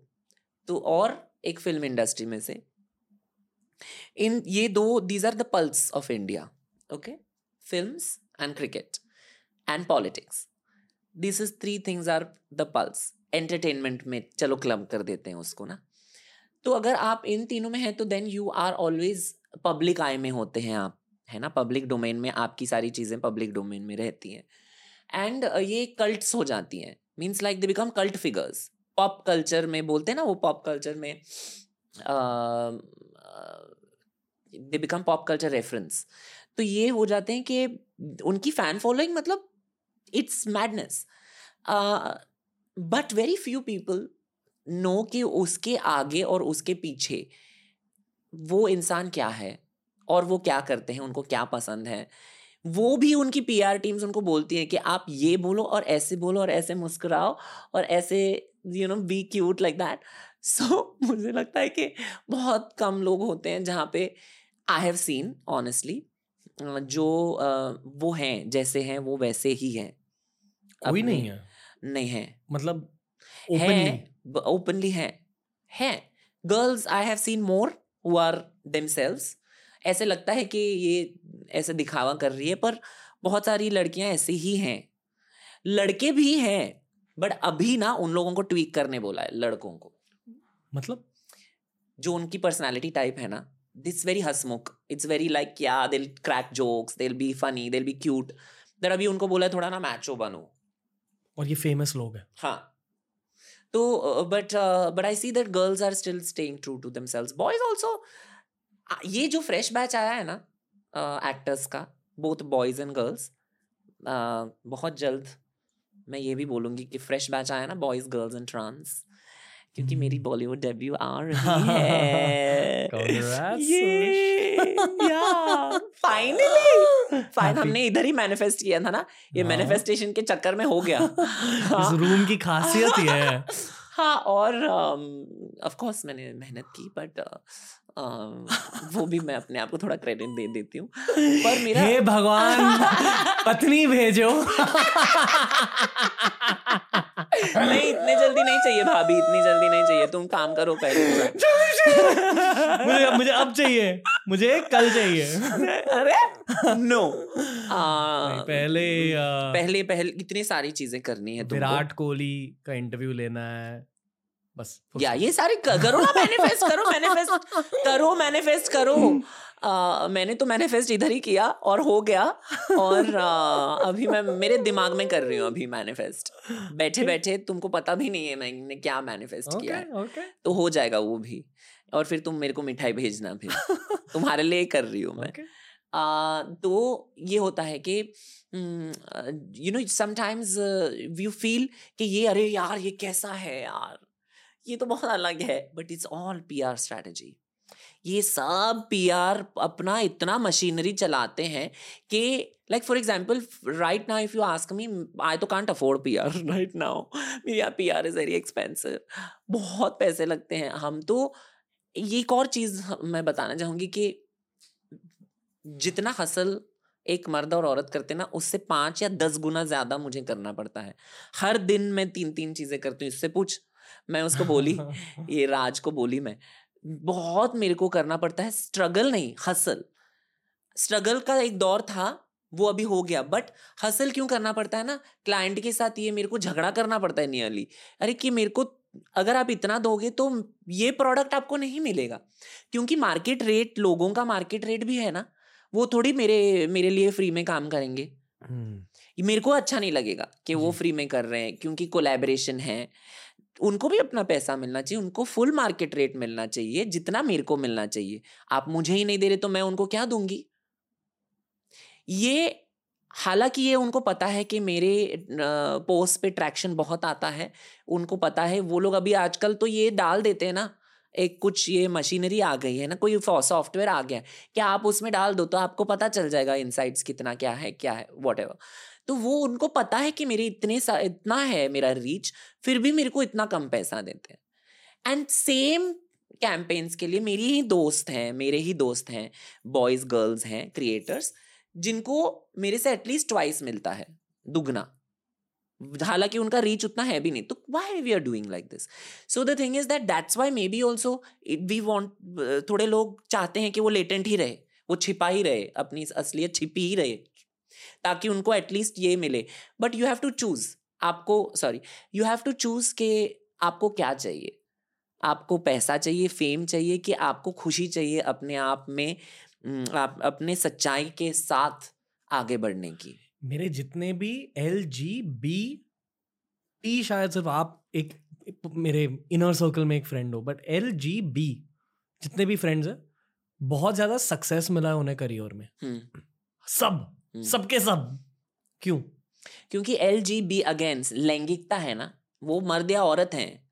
तो और एक फ़िल्म इंडस्ट्री में से, इन, ये दो these are the pulse of India okay film and cricket and politics this is three things are the pulse entertainment में, चलो क्लब कर देते हैं उसको ना। तो अगर आप इन तीनों में हैं तो then you are always public eye में होते हैं आप, है ना? पब्लिक डोमेन में आपकी सारी चीज़ें पब्लिक डोमेन में रहती हैं। एंड ये कल्ट्स हो जाती हैं। Means like they become cult figures. Pop culture में बोलते हैं ना वो पॉप कल्चर में they become pop culture reference. तो ये हो जाते हैं कि उनकी फ़ैन फॉलोइंग मतलब it's madness. But very few people know कि उसके आगे और उसके पीछे वो इंसान क्या है और वो क्या करते हैं उनको क्या पसंद है वो भी उनकी पीआर टीम्स उनको बोलती है कि आप ये बोलो और ऐसे बोलो और ऐसे मुस्कुराओ और ऐसे you know be cute like that so मुझे लगता है कि बहुत कम लोग होते हैं जहाँ पे आई हैव सीन ऑनेस्टली जो वो हैं जैसे हैं वो वैसे ही हैं। कोई नहीं है। नहीं है। मतलब ओपनली है। है। Girls I have seen more who are themselves ऐसे लगता है कि ये ऐसे दिखावा कर रही है पर बहुत सारी लड़कियाँ ऐसी ही हैं। लड़के भी हैं बट अभी ना उन लोगों को ट्वीक करने बोला है लड़कों को। मतलब? जो उनकी पर्सनालिटी टाइप है ना दिट्स वेरी हसमुख। इट्स वेरी लाइक क्या they'll crack jokes they'll be funny they'll be cute there अभी उनको बोला है थोड़ा ना मैचो बनो। और ये फ़ेमस लोग हैं। हाँ। तो but but I see that girls are still staying true to damsels boys also ये जो फ्रेश बैच आया है ना एक्टर्स का बोथ बॉयज़ एंड गर्ल्स बहुत जल्द मैं ये भी बोलूँगी कि फ्रेश बैच आया ना बॉयज़ गर्ल्स एंड ट्रांस क्योंकि मेरी बॉलीवुड डेब्यू आ रही है। फाइनली फाइन हमने इधर ही मैनिफेस्ट किया था ना? ये मैनिफेस्टेशन हाँ। के चक्कर में हो गया। इस रूम की खासियत ही है। हाँ और ऑफ़ um, कोर्स मैंने मेहनत की बट वो भी मैं अपने आप को थोड़ा क्रेडिट दे देती हूँ। पर मेरा हे भगवान पत्नी भेजो। नहीं इतनी जल्दी नहीं चाहिए भाभी इतनी जल्दी नहीं चाहिए। तुम काम करो पहले मुझे मुझे अब चाहिए। मुझे कल चाहिए। अरे नो पहले आ, पहले पहले इतनी सारी चीज़ें करनी है विराट कोहली का इंटरव्यू लेना है। बस या ये सारे करो ना मैनिफेस्ट करो मैनिफेस्ट करो मैनिफेस्ट करो। आ, मैंने तो मैनिफेस्ट इधर ही किया और हो गया। और आ, अभी मैं मेरे दिमाग में कर रही हूँ अभी मैनिफेस्ट बैठे बैठे तुमको पता भी नहीं है मैंने क्या मैनिफेस्ट okay, किया है। okay. तो हो जाएगा वो भी। और फिर तुम मेरे को मिठाई भेजना फिर। तुम्हारे लिए कर रही हूँ मैं। Okay. आ, तो ये होता है कि you know sometimes you feel कि ये अरे यार ये कैसा है यार? ये तो बहुत अलग है but it's all P R strategy ये सब पीआर अपना इतना मशीनरी चलाते हैं कि like for example right now if you ask me I तो can't afford P R right now मेरी P R is very expensive बहुत पैसे लगते हैं। हम तो ये एक और चीज़ मैं बताना चाहूँगी कि जितना हसल एक मर्द और औरत करते ना, उससे पाँच या दस गुना ज़्यादा मुझे करना पड़ता है। हर दिन मैं तीन तीन चीज़ें करती हूँ, इससे पूछ मैं उसको बोली ये राज को बोली मैं। बहुत मेरे को करना पड़ता है स्ट्रगल नहीं हसल स्ट्रगल का एक दौर था वो अभी हो गया बट हसल क्यों करना पड़ता है ना? क्लाइंट के साथ ये मेरे को झगड़ा करना पड़ता है नियरली अरे कि मेरे को अगर आप इतना दोगे तो ये प्रोडक्ट आपको नहीं मिलेगा। क्योंकि मार्केट रेट लोगों का मार्केट रेट भी है ना वो थोड़ी मेरे मेरे लिए फ्री में काम करेंगे। हम्म। मेरे को अच्छा नहीं लगेगा कि वो फ्री में कर रहे हैं क्योंकि कोलैबोरेशन है। उनको भी अपना पैसा मिलना चाहिए, उनको फुल मार्केट रेट मिलना चाहिए, जितना मेरे को मिलना चाहिए। आप मुझे ही नहीं दे रहे तो मैं उनको क्या दूँगी? ये, हालाँकि ये उनको पता है कि मेरे पोस्ट पे ट्रैक्शन बहुत आता है, उनको पता है, वो लोग अभी आजकल तो ये डाल देते हैं ना, एक कुछ ये मशीनरी आ गई है ना, कोई सॉफ्टवेयर आ गया है, क्या आप उसमें डाल दो तो आपको पता चल जाएगा इनसाइट्स कितना क्या है क्या है वॉट तो वो उनको पता है कि मेरे इतने सा, इतना है मेरा रीच फिर भी मेरे को इतना कम पैसा देते हैं। एंड सेम कैंपेन्स के लिए मेरी ही दोस्त हैं, मेरे ही दोस्त हैं बॉयज़ गर्ल्स हैं क्रिएटर्स जिनको मेरे से एटलीस्ट ट्वाइस मिलता है, दुगना। हालाँकि उनका रीच उतना है भी नहीं तो why we are doing like this so the thing is that that's why maybe also we want थोड़े लोग चाहते हैं कि वो लेटेंट ही रहे, वो छिपा ही रहे, अपनी असलियत छिपी ही रहे। ताकि उनको एटलीस्ट ये मिले। But you have to choose आपको sorry you have to choose के आपको क्या चाहिए। आपको पैसा चाहिए फेम चाहिए कि आपको खुशी चाहिए अपने आप में आप अपने सच्चाई के साथ आगे बढ़ने की। मेरे जितने भी एल जी बी टी शायद सिर्फ़ आप एक मेरे इनर सर्कल में एक फ्रेंड हो बट एल जी बी जितने भी फ्रेंड्स हैं बहुत ज़्यादा सक्सेस मिला है उन्हें करियर में। सब। सबके सब। क्यों? क्योंकि एल जी बी अगेंस्ट लैंगिकता है ना वो मर्द या औरत है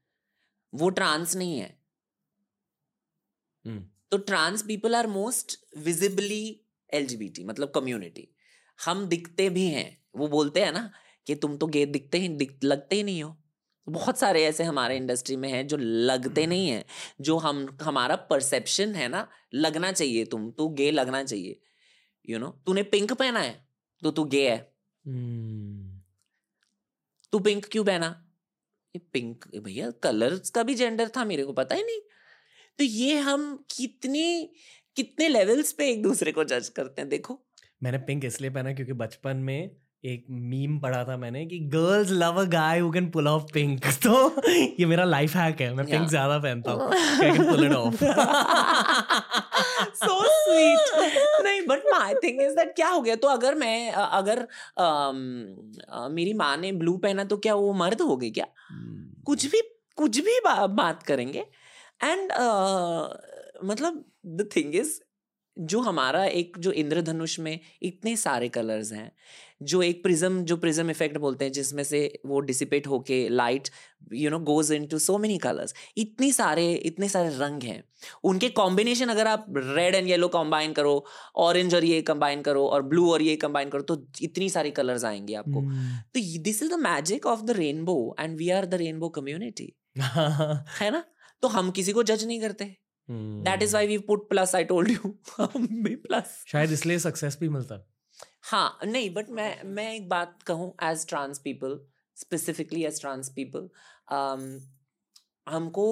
वो ट्रांस नहीं है। तो trans people are most visibly LGBT मतलब कम्युनिटी हम दिखते भी हैं वो बोलते हैं ना कि तुम तो गे दिखते ही दिख, लगते ही नहीं हो। बहुत सारे ऐसे हमारे इंडस्ट्री में हैं जो लगते नहीं हैं जो हम हमारा परसेप्शन है ना लगना चाहिए तुम तो गे लगना चाहिए। यू नो तूने पिंक पहना है? तो तू गे है। hmm. तू पिंक क्यों पहना? ये पिंक भैया कलर्स का भी जेंडर था मेरे को पता ही नहीं। तो ये हम कितने कितने लेवल्स पे एक दूसरे को जज करते हैं देखो। मैंने पिंक इसलिए पहना क्योंकि बचपन में एक मीम पढ़ा था मैंने कि girls love a guy who can pull off pink तो ये मेरा लाइफ हैक है मैं पिंक ज़्यादा पहनता हूँ। Pull it off so sweet नहीं but my thing is that क्या हो गया? तो अगर मैं अगर मेरी माँ ने ब्लू पहना तो क्या वो मर्द हो गई क्या. कुछ भी कुछ भी बा, बात करेंगे। एंड uh, मतलब द थिंग इज़ जो हमारा एक जो इंद्रधनुष में इतने सारे कलर्स हैं जो एक प्रिज्म जो प्रिज्म इफ़ेक्ट बोलते हैं जिसमें से वो डिसिपेट होके light you know goes into so many colours इतनी सारे इतने सारे रंग हैं। उनके कॉम्बिनेशन अगर आप रेड एंड येलो कंबाइन करो ऑरेंज और ये कंबाइन करो और ब्लू और ये कंबाइन करो तो इतनी सारी कलर्स आएँगे आपको। hmm. तो this is the magic of the rainbow and we are the rainbow community है ना? तो हम किसी को जज नहीं करते। That is why we put plus I told you भी प्लस शायद इसलिए सक्सेस भी मिलता। हाँ नहीं बट मैं मैं एक बात कहूँ as trans people specifically as trans people हमको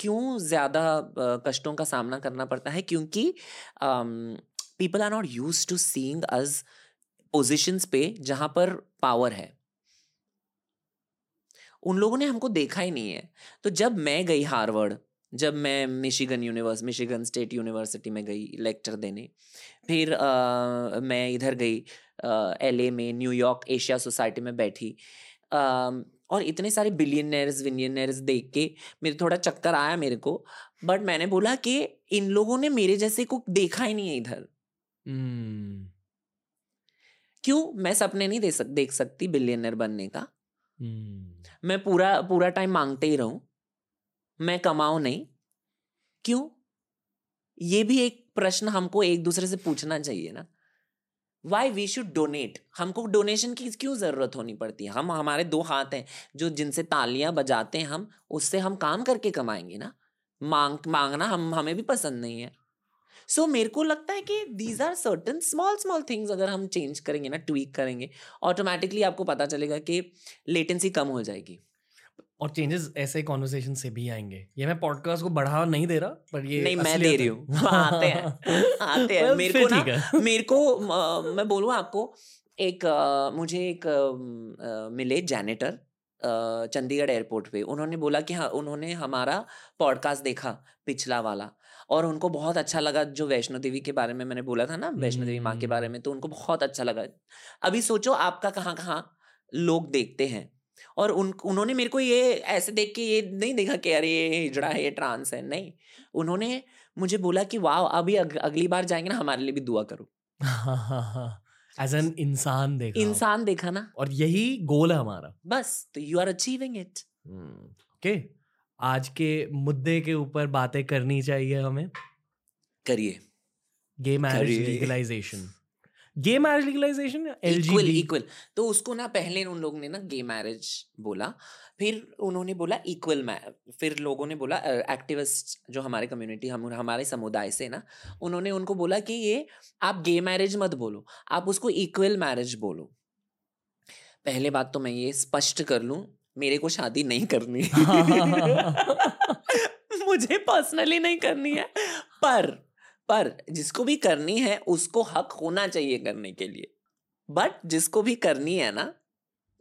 क्यों ज़्यादा कष्टों का सामना करना पड़ता है? क्योंकि people are not used to seeing us positions पे जहाँ पर पावर है। उन लोगों ने हमको देखा ही नहीं है। तो जब मैं गई हार्वर्ड जब मैं Michigan universe Michigan State University में गई लेक्चर देने फिर आ, मैं इधर गई एलए में न्यूयॉर्क एशिया सोसाइटी में बैठी। आ, और इतने सारे बिलियनर्स विलियनर्स देख के मेरे थोड़ा चक्कर आया मेरे को बट मैंने बोला कि इन लोगों ने मेरे जैसे को देखा ही नहीं है इधर। हम्म। क्यों? मैं सपने नहीं दे सक देख सकती बिलियनर बनने का। हम्म। मैं पूरा पूरा टाइम मांगते ही रहूँ। मैं कमाऊं नहीं? क्यों? ये भी एक प्रश्न हमको एक दूसरे से पूछना चाहिए ना। वाई वी शुड डोनेट हमको डोनेशन की क्यों ज़रूरत होनी पड़ती है? हम हमारे दो हाथ हैं जो जिनसे तालियाँ बजाते हैं हम उससे हम काम करके कमाएँगे ना। मांग मांगना हम हमें भी पसंद नहीं है। सो so, मेरे को लगता है कि these are certain small small things अगर हम चेंज करेंगे ना ट्वीक करेंगे ऑटोमेटिकली आपको पता चलेगा कि लेटेंसी कम हो जाएगी। और चेंजेस ऐसे कॉन्वर्सेशन से भी आएँगे। ये मैं पॉडकास्ट को बढ़ावा नहीं दे रहा पर ये नहीं, मैं दे रही हूँ। आते हैं, आते हैं। मेरे को ना- मेरे को अ, मैं बोलूँ आपको एक अ, मुझे एक अ, मिले जैनेटर चंडीगढ़ एयरपोर्ट पे। उन्होंने बोला कि हाँ उन्होंने हमारा पॉडकास्ट देखा पिछला वाला। और उनको बहुत अच्छा लगा जो वैष्णो देवी के बारे में मैंने बोला था ना वैष्णो देवी माँ के बारे में तो उनको बहुत अच्छा लगा। अभी सोचो आपका कहाँ कहाँ लोग देखते हैं। और उन उन्होंने मेरे को ये ऐसे देख के ये नहीं देखा कि अरे ये हिजड़ा है ये ट्रांस है नहीं। उन्होंने मुझे बोला कि वाह अभी अग, अगली बार जाएँगे ना हमारे लिए भी दुआ करो। एज एन इंसान देखा इंसान देखा ना। और यही गोल है हमारा। बस तो you are achieving it okay आज के मुद्दे के ऊपर बातें करनी चाहिए हमें। करिए। Gay marriage legalisation gay marriage legalisation equal equal तो उसको ना पहले उन लोगों ने ना गे मैरिज बोला फिर उन्होंने बोला इक्वल फिर लोगों ने बोला एक्टिविस्ट जो हमारे कम्युनिटी हम हमारे समुदाय से ना उन्होंने उनको बोला कि ये आप गे मैरिज मत बोलो आप उसको इक्वल मैरिज बोलो। पहले बात तो मैं ये स्पष्ट कर लूँ मेरे को शादी नहीं करनी मुझे पर्सनली नहीं करनी है पर पर जिसको भी करनी है, उसको हक होना चाहिए करने के लिए। बट जिसको भी करनी है ना,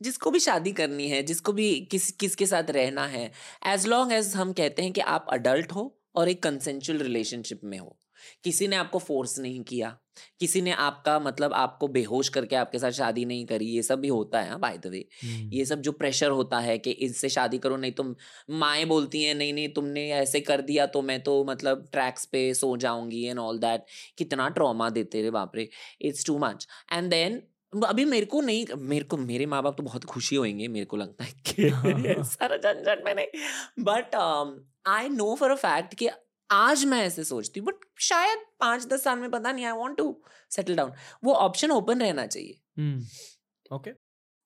जिसको भी शादी करनी है, जिसको भी किस, किसके साथ रहना है एज लॉन्ग एज हम कहते हैं कि आप अडल्ट हो और एक कंसेंचुअल रिलेशनशिप में हो, किसी ने आपको फोर्स नहीं किया किसी ने आपका मतलब आपको बेहोश करके आपके साथ शादी नहीं करी ये सब भी होता है बाय द वे ये सब जो प्रेशर होता है कि इससे शादी करो नहीं तुम माएँ बोलती हैं नहीं नहीं तुमने ऐसे कर दिया तो मैं तो मतलब ट्रैक्स पे सो जाऊँगी एंड ऑल दैट कितना ट्रॉमा देते रे बाप रे। It's too much and then अभी मेरे को नहीं मेरे को मेरे माँ बाप तो बहुत खुशी होंगे मेरे को लगता है कि सारा झंझट मैंने but I know for a fact कि आज मैं ऐसे सोचती हूँ बट शायद पाँच दस साल में पता नहीं I want to settle down वो ऑप्शन ओपन रहना चाहिए। Okay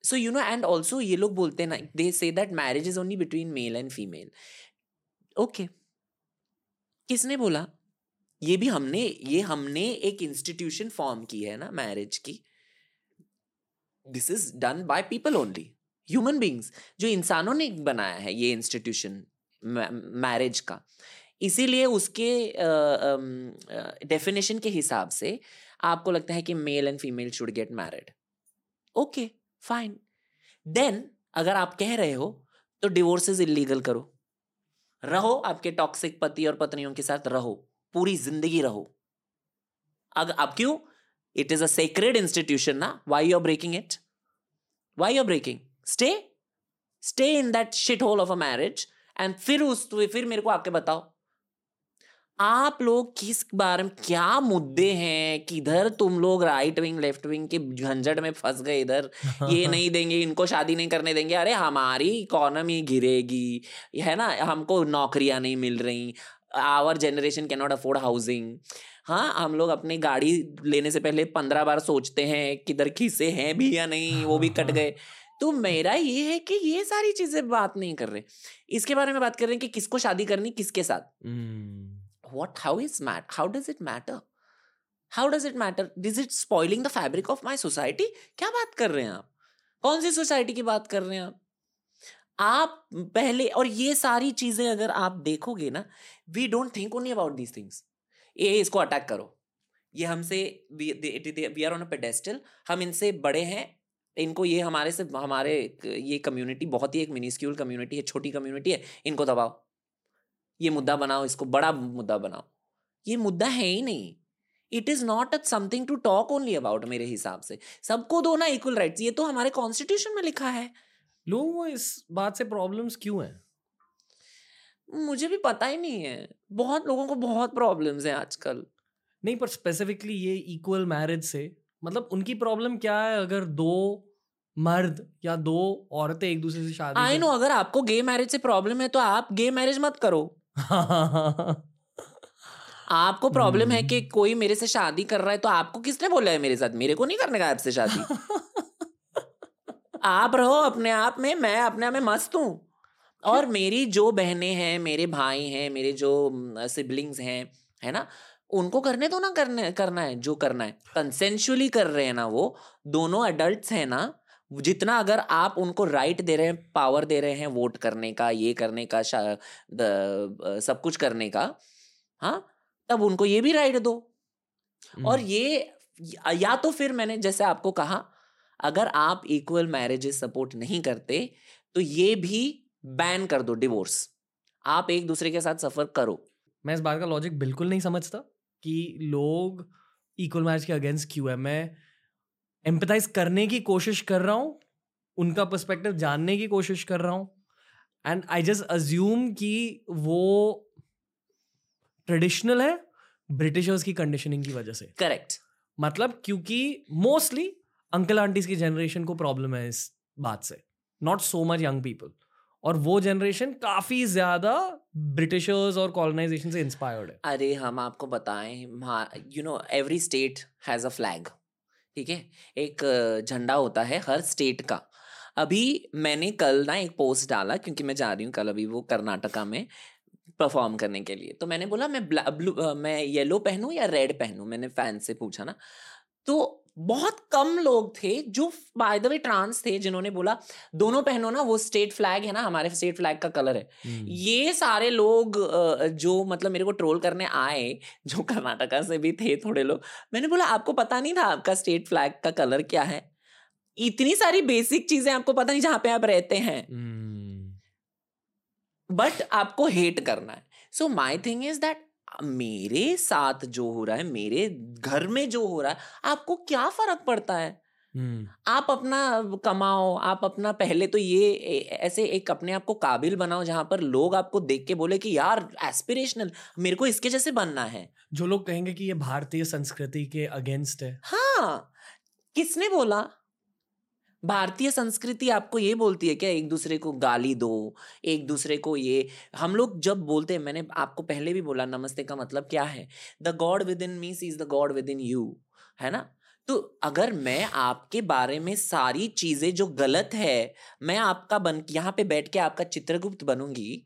so you know and also ये लोग बोलते हैं ना they say that marriage is only between male and female okay किसने बोला? ये भी हमने ये हमने एक इंस्टीट्यूशन फॉर्म की है ना मैरिज की। This is done by people only human beings जो इंसानों ने बनाया है ये इंस्टीट्यूशन मैरिज का। इसीलिए उसके डेफिनेशन के हिसाब से आपको लगता है कि male and female should get married okay fine then अगर आप कह रहे हो तो डिवोर्सेस इलीगल करो। रहो आपके टॉक्सिक पति और पत्नियों के साथ, रहो। पूरी ज़िंदगी रहो। अगर आप क्यों? It is a sacred institution ना। Why you are breaking it why you are breaking stay stay in that shit hole of a marriage and फिर उस, फिर मेरे को आके बताओ। आप लोग किस बारे में क्या मुद्दे हैं किधर तुम लोग राइट विंग लेफ़्ट विंग के झंझट में फंस गए इधर? ये नहीं देंगे इनको शादी नहीं करने देंगे। अरे हमारी इकोनॉमी गिरेगी है ना? हमको नौकरियाँ नहीं मिल रही। Our generation can not afford housing हाँ हम लोग अपनी गाड़ी लेने से पहले पंद्रह बार सोचते हैं किधर खीसे हैं भी या नहीं वो भी कट गए। तो मेरा ये है कि ये सारी चीज़ें बात नहीं कर रहे। इसके बारे में बात कर रहे हैं कि किसको शादी करनी किसके साथ? What, how is mat, how does it matter? How does it matter? Is it spoiling the fabric of my society? क्या बात कर रहे हैं आप? कौन सी सोसाइटी की बात कर रहे हैं आप? आप पहले, और ये सारी चीज़ें अगर आप देखोगे ना we don't think only about these things ये इसको अटैक करो। ये हमसे we are on a pedestal हम इनसे बड़े हैं। इनको ये हमारे से, हमारे ये कम्युनिटी बहुत ही एक मिनिस्क्यूल कम्युनिटी है, छोटी कम्युनिटी है। इनको दबाओ। ये मुद्दा बनाओ इसको बड़ा मुद्दा बनाओ। ये मुद्दा है ही नहीं। It is not a something to talk only about मेरे हिसाब से। सबको दो ना इक्वल राइट्स ये तो हमारे कॉन्स्टिट्यूशन में लिखा है। लोगों को इस बात से प्रॉब्लम्स क्यों हैं? मुझे भी पता ही नहीं है। बहुत लोगों को बहुत प्रॉब्लम्स हैं आजकल। नहीं पर स्पेसिफिकली ये इक्वल मैरिज से मतलब उनकी प्रॉब्लम क्या है अगर दो मर्द या दो औरतें एक दूसरे से शादी आई नो अगर आपको गे मैरिज से प्रॉब्लम है तो आप गे मैरिज मत करो कर- आपको प्रॉब्लम है कि। कोई मेरे से शादी कर रहा है तो आपको किसने बोला है मेरे साथ? मेरे को नहीं करने का आपसे शादी। आप रहो अपने आप में मैं अपने आप में मस्त हूँ। और मेरी जो बहनें हैं मेरे भाई हैं मेरे जो सिबलिंग्स हैं है ना? उनको करने तो ना करने करना है जो करना है। कंसेंशुअली कर रहे हैं ना वो दोनों अडल्ट हैं ना जितना अगर आप उनको राइट दे रहे हैं पावर दे रहे हैं वोट करने का ये करने का द- सब कुछ करने का हाँ तब उनको ये भी राइट दो। और हम्म, ये या तो फिर मैंने जैसे आपको कहा अगर आप इक्वल मैरिजेस सपोर्ट नहीं करते तो ये भी बैन कर दो डिवोर्स आप एक दूसरे के साथ सफ़र करो। मैं इस बात का लॉजिक बिल्कुल नहीं समझता कि लोग इक्वल मैरिज के अगेंस्ट क्यों है। मैं एम्पथाइज करने की कोशिश कर रहा हूँ उनका पर्सपेक्टिव जानने की कोशिश कर रहा हूँ एंड आई जस्ट अज्यूम कि वो ट्रेडिशनल है ब्रिटिशर्स की कंडीशनिंग की वजह से। करेक्ट मतलब क्योंकि मोस्टली अंकल आंटीज की जनरेशन को प्रॉब्लम है इस बात से not so much young people और वो जनरेशन काफ़ी ज़्यादा ब्रिटिशर्स और कॉलोनाइजेशन से इंस्पायर्ड है। अरे हम आपको बताएँ you know every state has a flag ठीक है? एक झंडा होता है हर स्टेट का। अभी मैंने कल ना एक पोस्ट डाला, क्योंकि मैं जा रही हूँ कल अभी वो कर्नाटका में परफॉर्म करने के लिए। तो मैंने बोला, मैं ब्लू मैं येलो पहनूँ या रेड पहनूँ? मैंने फ़ैन से पूछा ना। तो बहुत कम लोग थे जो बाय द वे ट्रांस थे जिन्होंने बोला दोनों पहनो ना वो स्टेट फ्लैग है ना हमारे स्टेट फ्लैग का कलर है। हम्म। ये सारे लोग जो मतलब मेरे को ट्रोल करने आए जो कर्नाटका से भी थे थोड़े लोग मैंने बोला आपको पता नहीं था आपका स्टेट फ्लैग का कलर क्या है? इतनी सारी बेसिक चीज़ें आपको पता नहीं जहाँ पे आप रहते हैं। हम्म, बट आपको हेट करना है। So my thing is that मेरे साथ जो हो रहा है मेरे घर में जो हो रहा है आपको क्या फ़र्क पड़ता है? हम्म, आप अपना कमाओ आप अपना पहले तो ये ऐसे एक अपने आप को काबिल बनाओ जहाँ पर लोग आपको देख के बोले कि यार एस्पिरेशनल मेरे को इसके जैसे बनना है। जो लोग कहेंगे कि ये भारतीय संस्कृति के अगेंस्ट है। हाँ किसने बोला? भारतीय संस्कृति आपको ये बोलती है, क्या एक दूसरे को गाली दो? एक दूसरे को ये हम लोग जब बोलते हैं, मैंने आपको पहले भी बोला, नमस्ते का मतलब क्या है? The God within me sees the God within you है ना? तो अगर मैं आपके बारे में सारी चीज़ें जो गलत है, मैं आपका बन, यहाँ पे बैठ के आपका चित्रगुप्त बनूँगी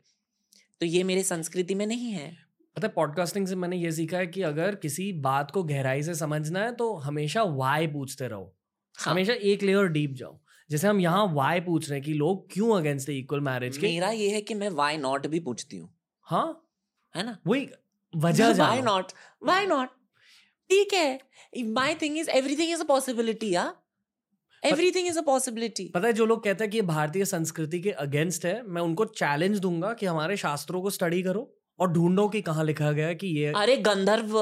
तो ये मेरे संस्कृति में नहीं है। पता पॉडकास्टिंग से मैंने ये सीखा है कि अगर किसी बात को गहराई से समझना है तो हमेशा वाई पूछते रहो। हाँ, हमेशा एक लेयर डीप जाओ। जैसे हम यहाँ वाई पूछ रहे हैं कि लोग क्यों अगेंस्ट है इक्वल मैरिज के मेरा ये है कि मैं वाई नॉट भी पूछती हूँ। हाँ? है ना? वही वजह वाई नॉट वाई नॉट ठीक है। My thing is everything is a possibility या एवरीथिंग इज़ अ पॉसिबिलिटी पता है जो लोग कहते हैं कि ये भारतीय संस्कृति के अगेंस्ट है मैं उनको चैलेंज दूँगा कि हमारे शास्त्रों को स्टडी करो। और ढूंढो कि कहाँ लिखा गया कि ये अरे गंधर्व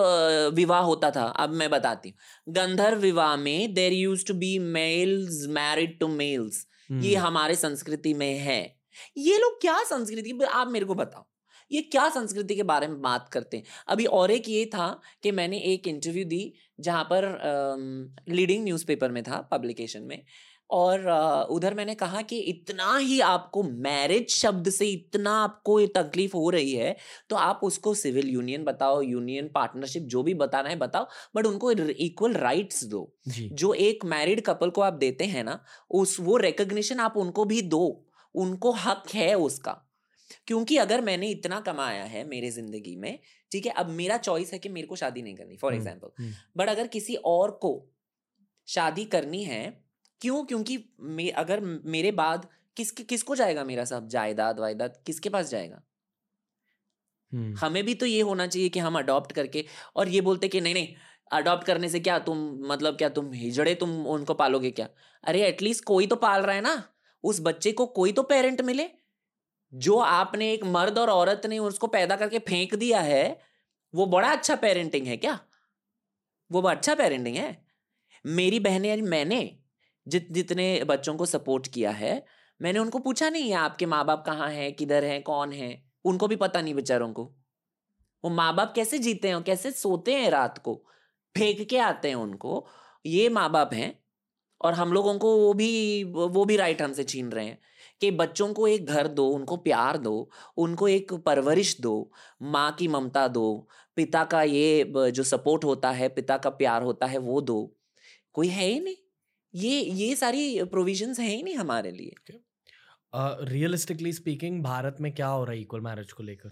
विवाह होता था। अब मैं बताती हूँ। गंधर्व विवाह में there used to be males married to males ये हम्म, हमारे संस्कृति में है। ये लोग क्या संस्कृति आप मेरे को बताओ। ये क्या संस्कृति के बारे में बात करते हैं? अभी और एक ये था कि मैंने एक इंटरव्यू दी जहाँ पर लीडिंग न्यूज़पेपर में था पब्लिकेशन में। और उधर मैंने कहा कि इतना ही आपको मैरिज शब्द से इतना आपको ये तकलीफ़ हो रही है तो आप उसको सिविल यूनियन बताओ यूनियन पार्टनरशिप जो भी बताना है बताओ बट उनको इक्वल राइट्स दो। जो। एक मैरिड कपल को आप देते हैं ना उस वो रिकग्निशन आप उनको भी दो उनको हक है उसका। क्योंकि अगर मैंने इतना कमाया है मेरे ज़िंदगी में ठीक है अब मेरा चॉइस है कि मेरे को शादी नहीं करनी for hmm, example hmm, but अगर किसी और को शादी करनी है क्यों? क्योंकि मे, अगर मेरे बाद किस किसको जाएगा मेरा सब? जायदाद वायदाद किसके पास जाएगा? हम्म, हमें भी तो ये होना चाहिए कि हम अडॉप्ट करके और ये बोलते कि नहीं नहीं अडॉप्ट करने से क्या तुम मतलब क्या तुम हिजड़े तुम उनको पालोगे क्या? अरे एटलीस्ट कोई तो पाल रहा है ना। उस बच्चे को कोई तो पेरेंट मिले जो आपने एक मर्द और औरत ने उसको पैदा करके फेंक दिया है वो बड़ा अच्छा पेरेंटिंग है क्या? वो बड़ा अच्छा पेरेंटिंग है। मेरी बहनें मैंने जित, जितने बच्चों को सपोर्ट किया है, मैंने उनको पूछा नहीं है, आपके माँ बाप कहाँ हैं, किधर हैं, कौन है? उनको भी पता नहीं बेचारों को। वो माँ बाप कैसे जीते हैं, कैसे सोते हैं रात को? फेंक के आते हैं उनको। ये माँ बाप हैं और हम लोगों को वो भी वो भी राइट हमसे छीन रहे हैं कि बच्चों को एक घर दो, उनको प्यार दो, उनको एक परवरिश दो, माँ की ममता दो, पिता का ये जो सपोर्ट होता है, पिता का प्यार होता है, वो दो। कोई है ही नहीं। ये ये सारी प्रोविजंस है ही नहीं हमारे लिए। Realistically okay. Speaking uh, Bharat में क्या हो रहा है इक्वल मैरिज को लेकर?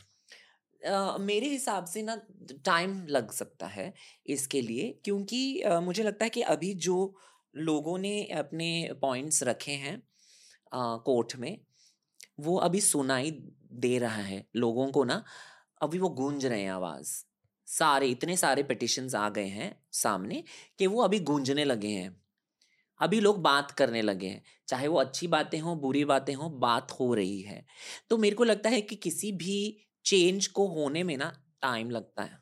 Uh, मेरे हिसाब से ना टाइम लग सकता है इसके लिए क्योंकि uh, मुझे लगता है कि अभी जो लोगों ने अपने पॉइंट्स रखे हैं कोर्ट में वो अभी सुनाई दे रहा है लोगों को ना अभी वो गूंज रहे हैं आवाज़। सारे इतने सारे पिटिशंस आ गए हैं सामने कि वो अभी गूंजने लगे हैं। अभी लोग बात करने लगे हैं चाहे वो अच्छी बातें हों बुरी बातें हों बात हो रही है। तो मेरे को लगता है कि किसी भी चेंज को होने में ना टाइम लगता है।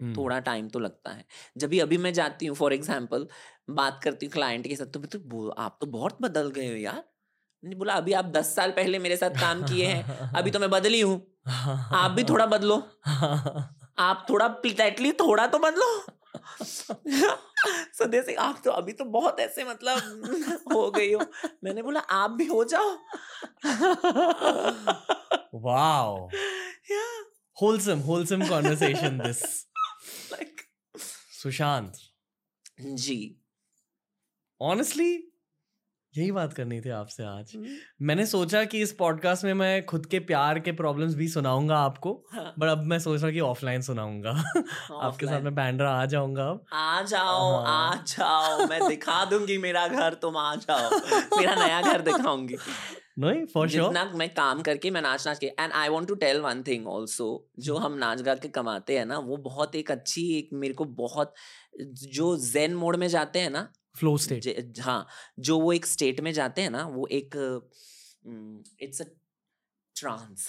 थोड़ा टाइम तो लगता है। जब भी अभी मैं जाती हूँ फॉर एग्ज़ाम्पल बात करती हूँ क्लाइंट के साथ तो मैं तो आप तो बहुत बदल गए हो यार। नहीं बोला अभी आप दस साल पहले मेरे साथ काम किए हैं अभी तो मैं बदली हूँ। आप भी थोड़ा बदलो। आप थोड़ा एटली थोड़ा तो बदलो। सदे से आप तो अभी तो बहुत ऐसे मतलब हो गई हो। मैंने बोला आप भी हो जाओ। Wow. Wholesome wholesome conversation this Sushant. Ji. Honestly यही बात करनी थी आपसे आज। मैंने सोचा कि इस पॉडकास्ट में मैं खुद के प्यार के प्रॉब्लम्स भी सुनाऊँगा आपको हाँ. बट अब मैं सोच रहा कि ऑफलाइन सुनाऊँगा। आपके साथ में बैंड्रा आ जाऊँगा अब। आ जाओ हाँ. आ जाओ मैं दिखा दूँगी मेरा घर तुम आ जाओ। मेरा नया घर दिखाऊँगी। नहीं फॉर श्योर जितना मैं काम करके मैं नाच नाच के and I want to tell one thing also जो हम नाच गा के कमाते हैं ना वो बहुत एक अच्छी एक मेरे को बहुत जो जेन मोड में जाते हैं ना फ्लो स्टेट। हाँ जो वो एक स्टेट में जाते हैं ना वो एक it's a trance.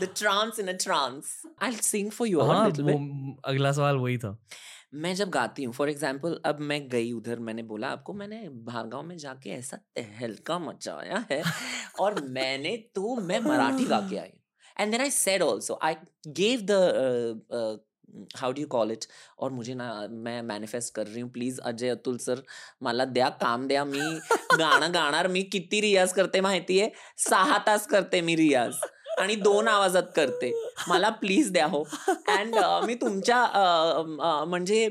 The trance in a trance. I sing for you अगला सवाल वही था। मैं जब गाती हूँ फॉर एग्ज़ाम्पल अब मैं गई उधर मैंने बोला आपको मैंने भारगांव में जाके ऐसा तहलका मचाया है और मैंने तो मैं मराठी गा के आई। And then I said also I gave the how do you call it और मुझे ना मैं मॅनिफेस्ट कर रही हूँ प्लीज़ अजय अतुल सर मला द्या काम द्या मी गाणं गाणार मी किती रियाज करते माहिती आहे? सहा तास करते मी रियाज. आणि दोन आवाजात करते. मला प्लीज़ द्या हो. अँड मी तुमच्या म्हणजे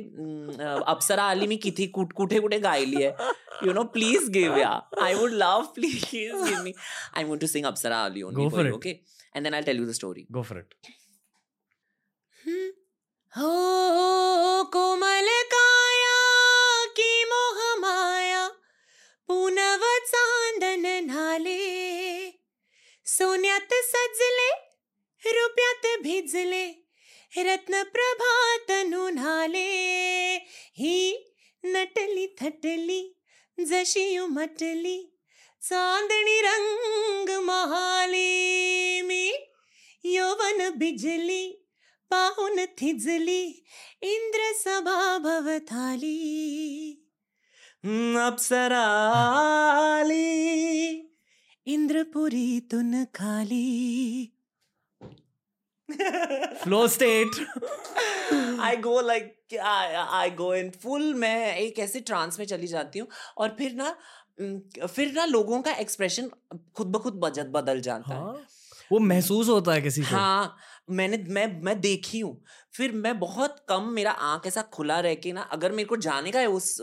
अप्सरा आली मी किती कुठे कुठे गायली आहे? यु. No please give yeah I would love please give me I want to sing Apsara Aali okay and then I tell you the story go for it हो, हो, हो कोमल काया की मोह माया पुनव चांदन नाले सोन्यात सजले रुपयात भिजले रत्न प्रभात नुन्हाले ही नटली थटली जशी उमटली चांदणी रंग महाले. मी यौवन बिजली पाहून थिजली इंद्र सभा भवताली अप्सरा इंद्रपुरीतून खाली। Flow state I go like I go in full मैं एक ऐसे ट्रांस में चली जाती हूँ और फिर ना फिर ना लोगों का एक्सप्रेशन खुद ब खुद बदल जाता हाँ? है वो महसूस होता है किसी को। हाँ मैंने मैं मैं देखी हूँ। फिर मैं बहुत कम मेरा आँख ऐसा खुला रह के ना अगर मेरे को जाने का है उस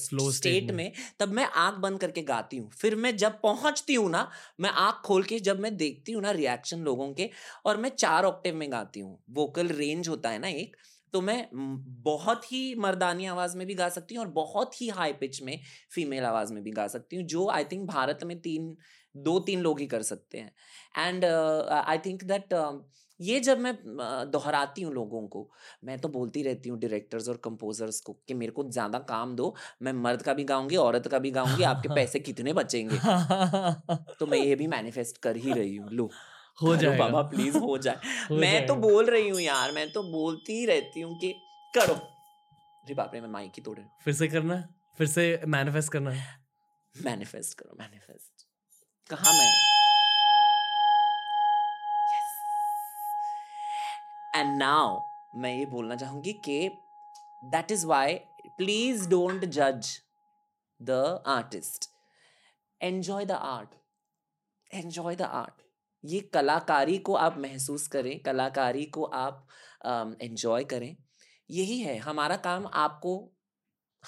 स्लो स्टेट में। तब मैं आँख बंद करके गाती हूँ। फिर मैं जब पहुँचती हूँ ना मैं आँख खोल के जब मैं देखती हूँ ना रिएक्शन लोगों के और मैं चार ऑक्टेव में गाती हूँ वोकल रेंज होता है ना एक तो मैं बहुत ही मर्दानी आवाज़ में भी गा सकती हूँ और बहुत ही हाई पिच में फीमेल आवाज़ में भी गा सकती हूँ जो आई थिंक भारत में तीन दो तीन लोग ही कर सकते हैं। एंड आई थिंक दैट ये जब मैं दोहराती हूँ लोगों को मैं तो बोलती रहती हूँ डायरेक्टर्स और कंपोजर्स को कि मेरे को ज़्यादा काम दो मैं मर्द का भी गाऊँगी औरत का भी गाऊँगी आपके पैसे कितने बचेंगे? तो मैं ये भी मैनिफेस्ट कर ही रही हूँ लो हो जाए बाबा प्लीज़ हो जाए। हो मैं तो बोल रही हूँ यार मैं तो बोलती ही रहती हूँ कि करो। अरे बाप रे मैं माइक ही तोड़े फिर से करना फिर से मैनिफेस्ट करना मैनिफेस्ट करो मैनिफेस्ट कहा मैं? एंड नाउ मैं ये बोलना चाहूँगी कि that is why please don't जज the artist enjoy the art enjoy the art ये कलाकारी को आप महसूस करें कलाकारी को आप एंजॉय um, करें। यही है हमारा काम आपको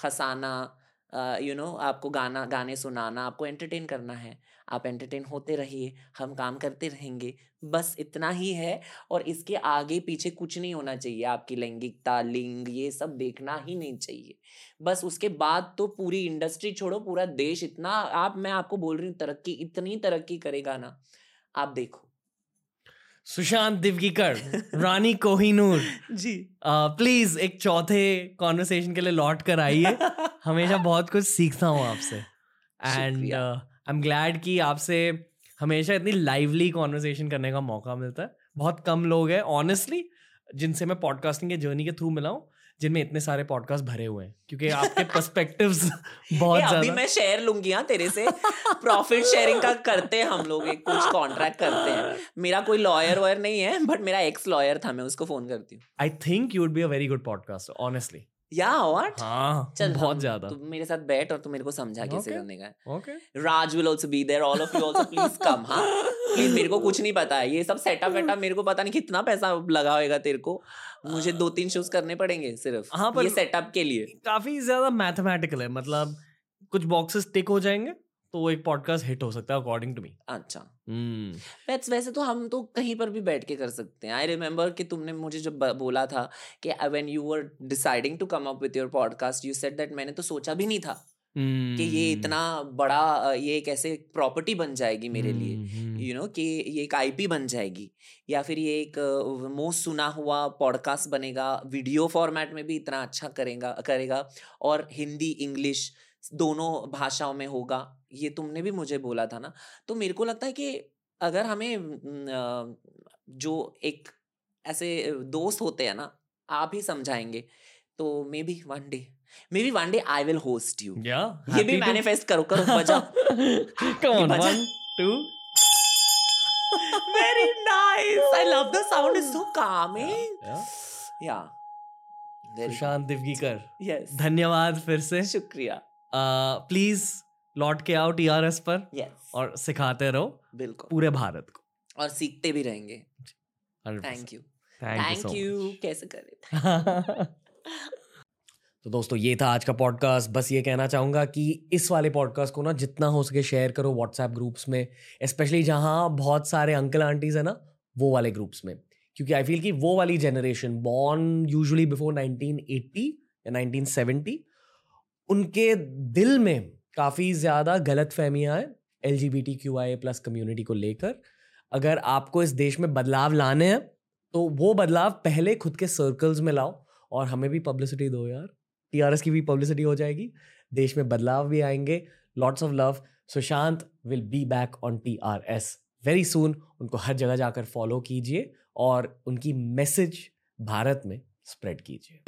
हंसाना यू नो आपको गाना, गाने सुनाना, आपको एंटरटेन करना है। आप एंटरटेन होते रहिए, हम काम करते रहेंगे। बस इतना ही है और इसके आगे पीछे कुछ नहीं होना चाहिए। आपकी लैंगिकता, लिंग, ये सब देखना ही नहीं चाहिए। बस उसके बाद तो पूरी इंडस्ट्री छोड़ो, पूरा देश इतना, आप, मैं आपको बोल रही हूँ, तरक्की, इतनी तरक्की करेगा ना। आप देखो। सुशांत दिवगीकर रानी कोहिनूर। जी। प्लीज़ एक चौथे कॉन्वर्सेशन के लिए लौट कर आइए। हमेशा बहुत कुछ सीखता हूँ आपसे। एंड आई एम ग्लैड कि आपसे हमेशा इतनी लाइवली कॉन्वर्सेशन करने का मौका मिलता है। बहुत कम लोग हैं ऑनेस्टली जिनसे मैं पॉडकास्टिंग के जर्नी के थ्रू मिला हूँ। जिनमें इतने सारे पॉडकास्ट भरे हुए हैं क्योंकि आपके पर्सपेक्टिव्स बहुत ज़्यादा अभी मैं शेयर लूँगी हाँ तेरे से। प्रॉफिट शेयरिंग का करते हैं हम लोग एक कुछ कॉन्ट्रैक्ट करते हैं। मेरा कोई लॉयर वॉयर नहीं है बट मेरा एक्स लॉयर था मैं उसको फ़ोन करती हूँ। I think you would be a very good podcast honestly yeah what हाँ चल बहुत ज़्यादा। तू मेरे साथ बैठ और तू मेरे को समझा कैसे करने का okay Raj will also be there all of you also please come हाँ। प्लीज़ मेरे को कुछ नहीं पता है। ये सब सेटअप वेटअप मेरे को पता नहीं कितना पैसा लगा होगा तेरे को। मुझे दो तीन शोज़ करने पड़ेंगे सिर्फ़ हाँ, पर- ये सेटअप के लिए। काफ़ी ज़्यादा मैथमेटिकल है मतलब कुछ बॉक्सेस टिक हो जाएँगे। तो वो एक पॉडकास्ट हिट हो सकता है अकॉर्डिंग टू मी अच्छा वैसे वैसे तो हम तो कहीं पर भी बैठ के कर सकते हैं आई रिमेम्बर कि तुमने मुझे जब बोला था कि when you were deciding to come up with your podcast you said that मैंने तो सोचा भी नहीं था hmm. कि ये हम्म। इतना बड़ा ये एक ऐसे प्रॉपर्टी बन जाएगी मेरे hmm. लिए हम्म, यू नो know, कि ये एक आईपी बन जाएगी या फिर ये एक मोस्ट सुना हुआ पॉडकास्ट बनेगा वीडियो फॉर्मेट में भी इतना अच्छा करेगा करेगा और हिंदी इंग्लिश दोनों भाषाओं में होगा ये तुमने भी मुझे बोला था ना तो मेरे को लगता है कि अगर हमें जो एक ऐसे दोस्त होते हैं ना आप ही समझाएँगे तो maybe one day maybe one day I will host you ये भी मैनिफेस्ट करो करो बजाओ Come on, बजा। one, two. Very nice. I love the sound. It's so calming. Yeah. Sushant Divgikar yes. धन्यवाद फिर से शुक्रिया प्लीज़ लौट के आओ टीआरएस पर यस और सिखाते रहो बिल्कुल। पूरे भारत को। और सीखते भी रहेंगे। थैंक यू थैंक यू कैसे करे तो दोस्तों ये था आज का पॉडकास्ट बस ये कहना चाहूँगा कि इस वाले पॉडकास्ट को ना जितना हो सके शेयर करो व्हाट्सएप ग्रुप्स में स्पेशली जहाँ बहुत सारे अंकल आंटीज है ना वो वाले ग्रुप्स में। क्योंकि आई फील कि वो वाली जनरेशन बॉर्न यूजुअली बिफोर 1980 या 1970 उनके दिल में काफ़ी ज़्यादा गलत फहमियाँ हैं L G B T Q I plus community को लेकर। अगर आपको इस देश में बदलाव लाने हैं तो वो बदलाव पहले खुद के सर्कल्स में लाओ और हमें भी पब्लिसिटी दो यार। टी आर एस की भी पब्लिसिटी हो जाएगी। देश में बदलाव भी आएँगे। Lots of love Sushant will be back on T R S very soon उनको हर जगह जाकर फॉलो कीजिए और उनकी मैसेज भारत में स्प्रेड कीजिए।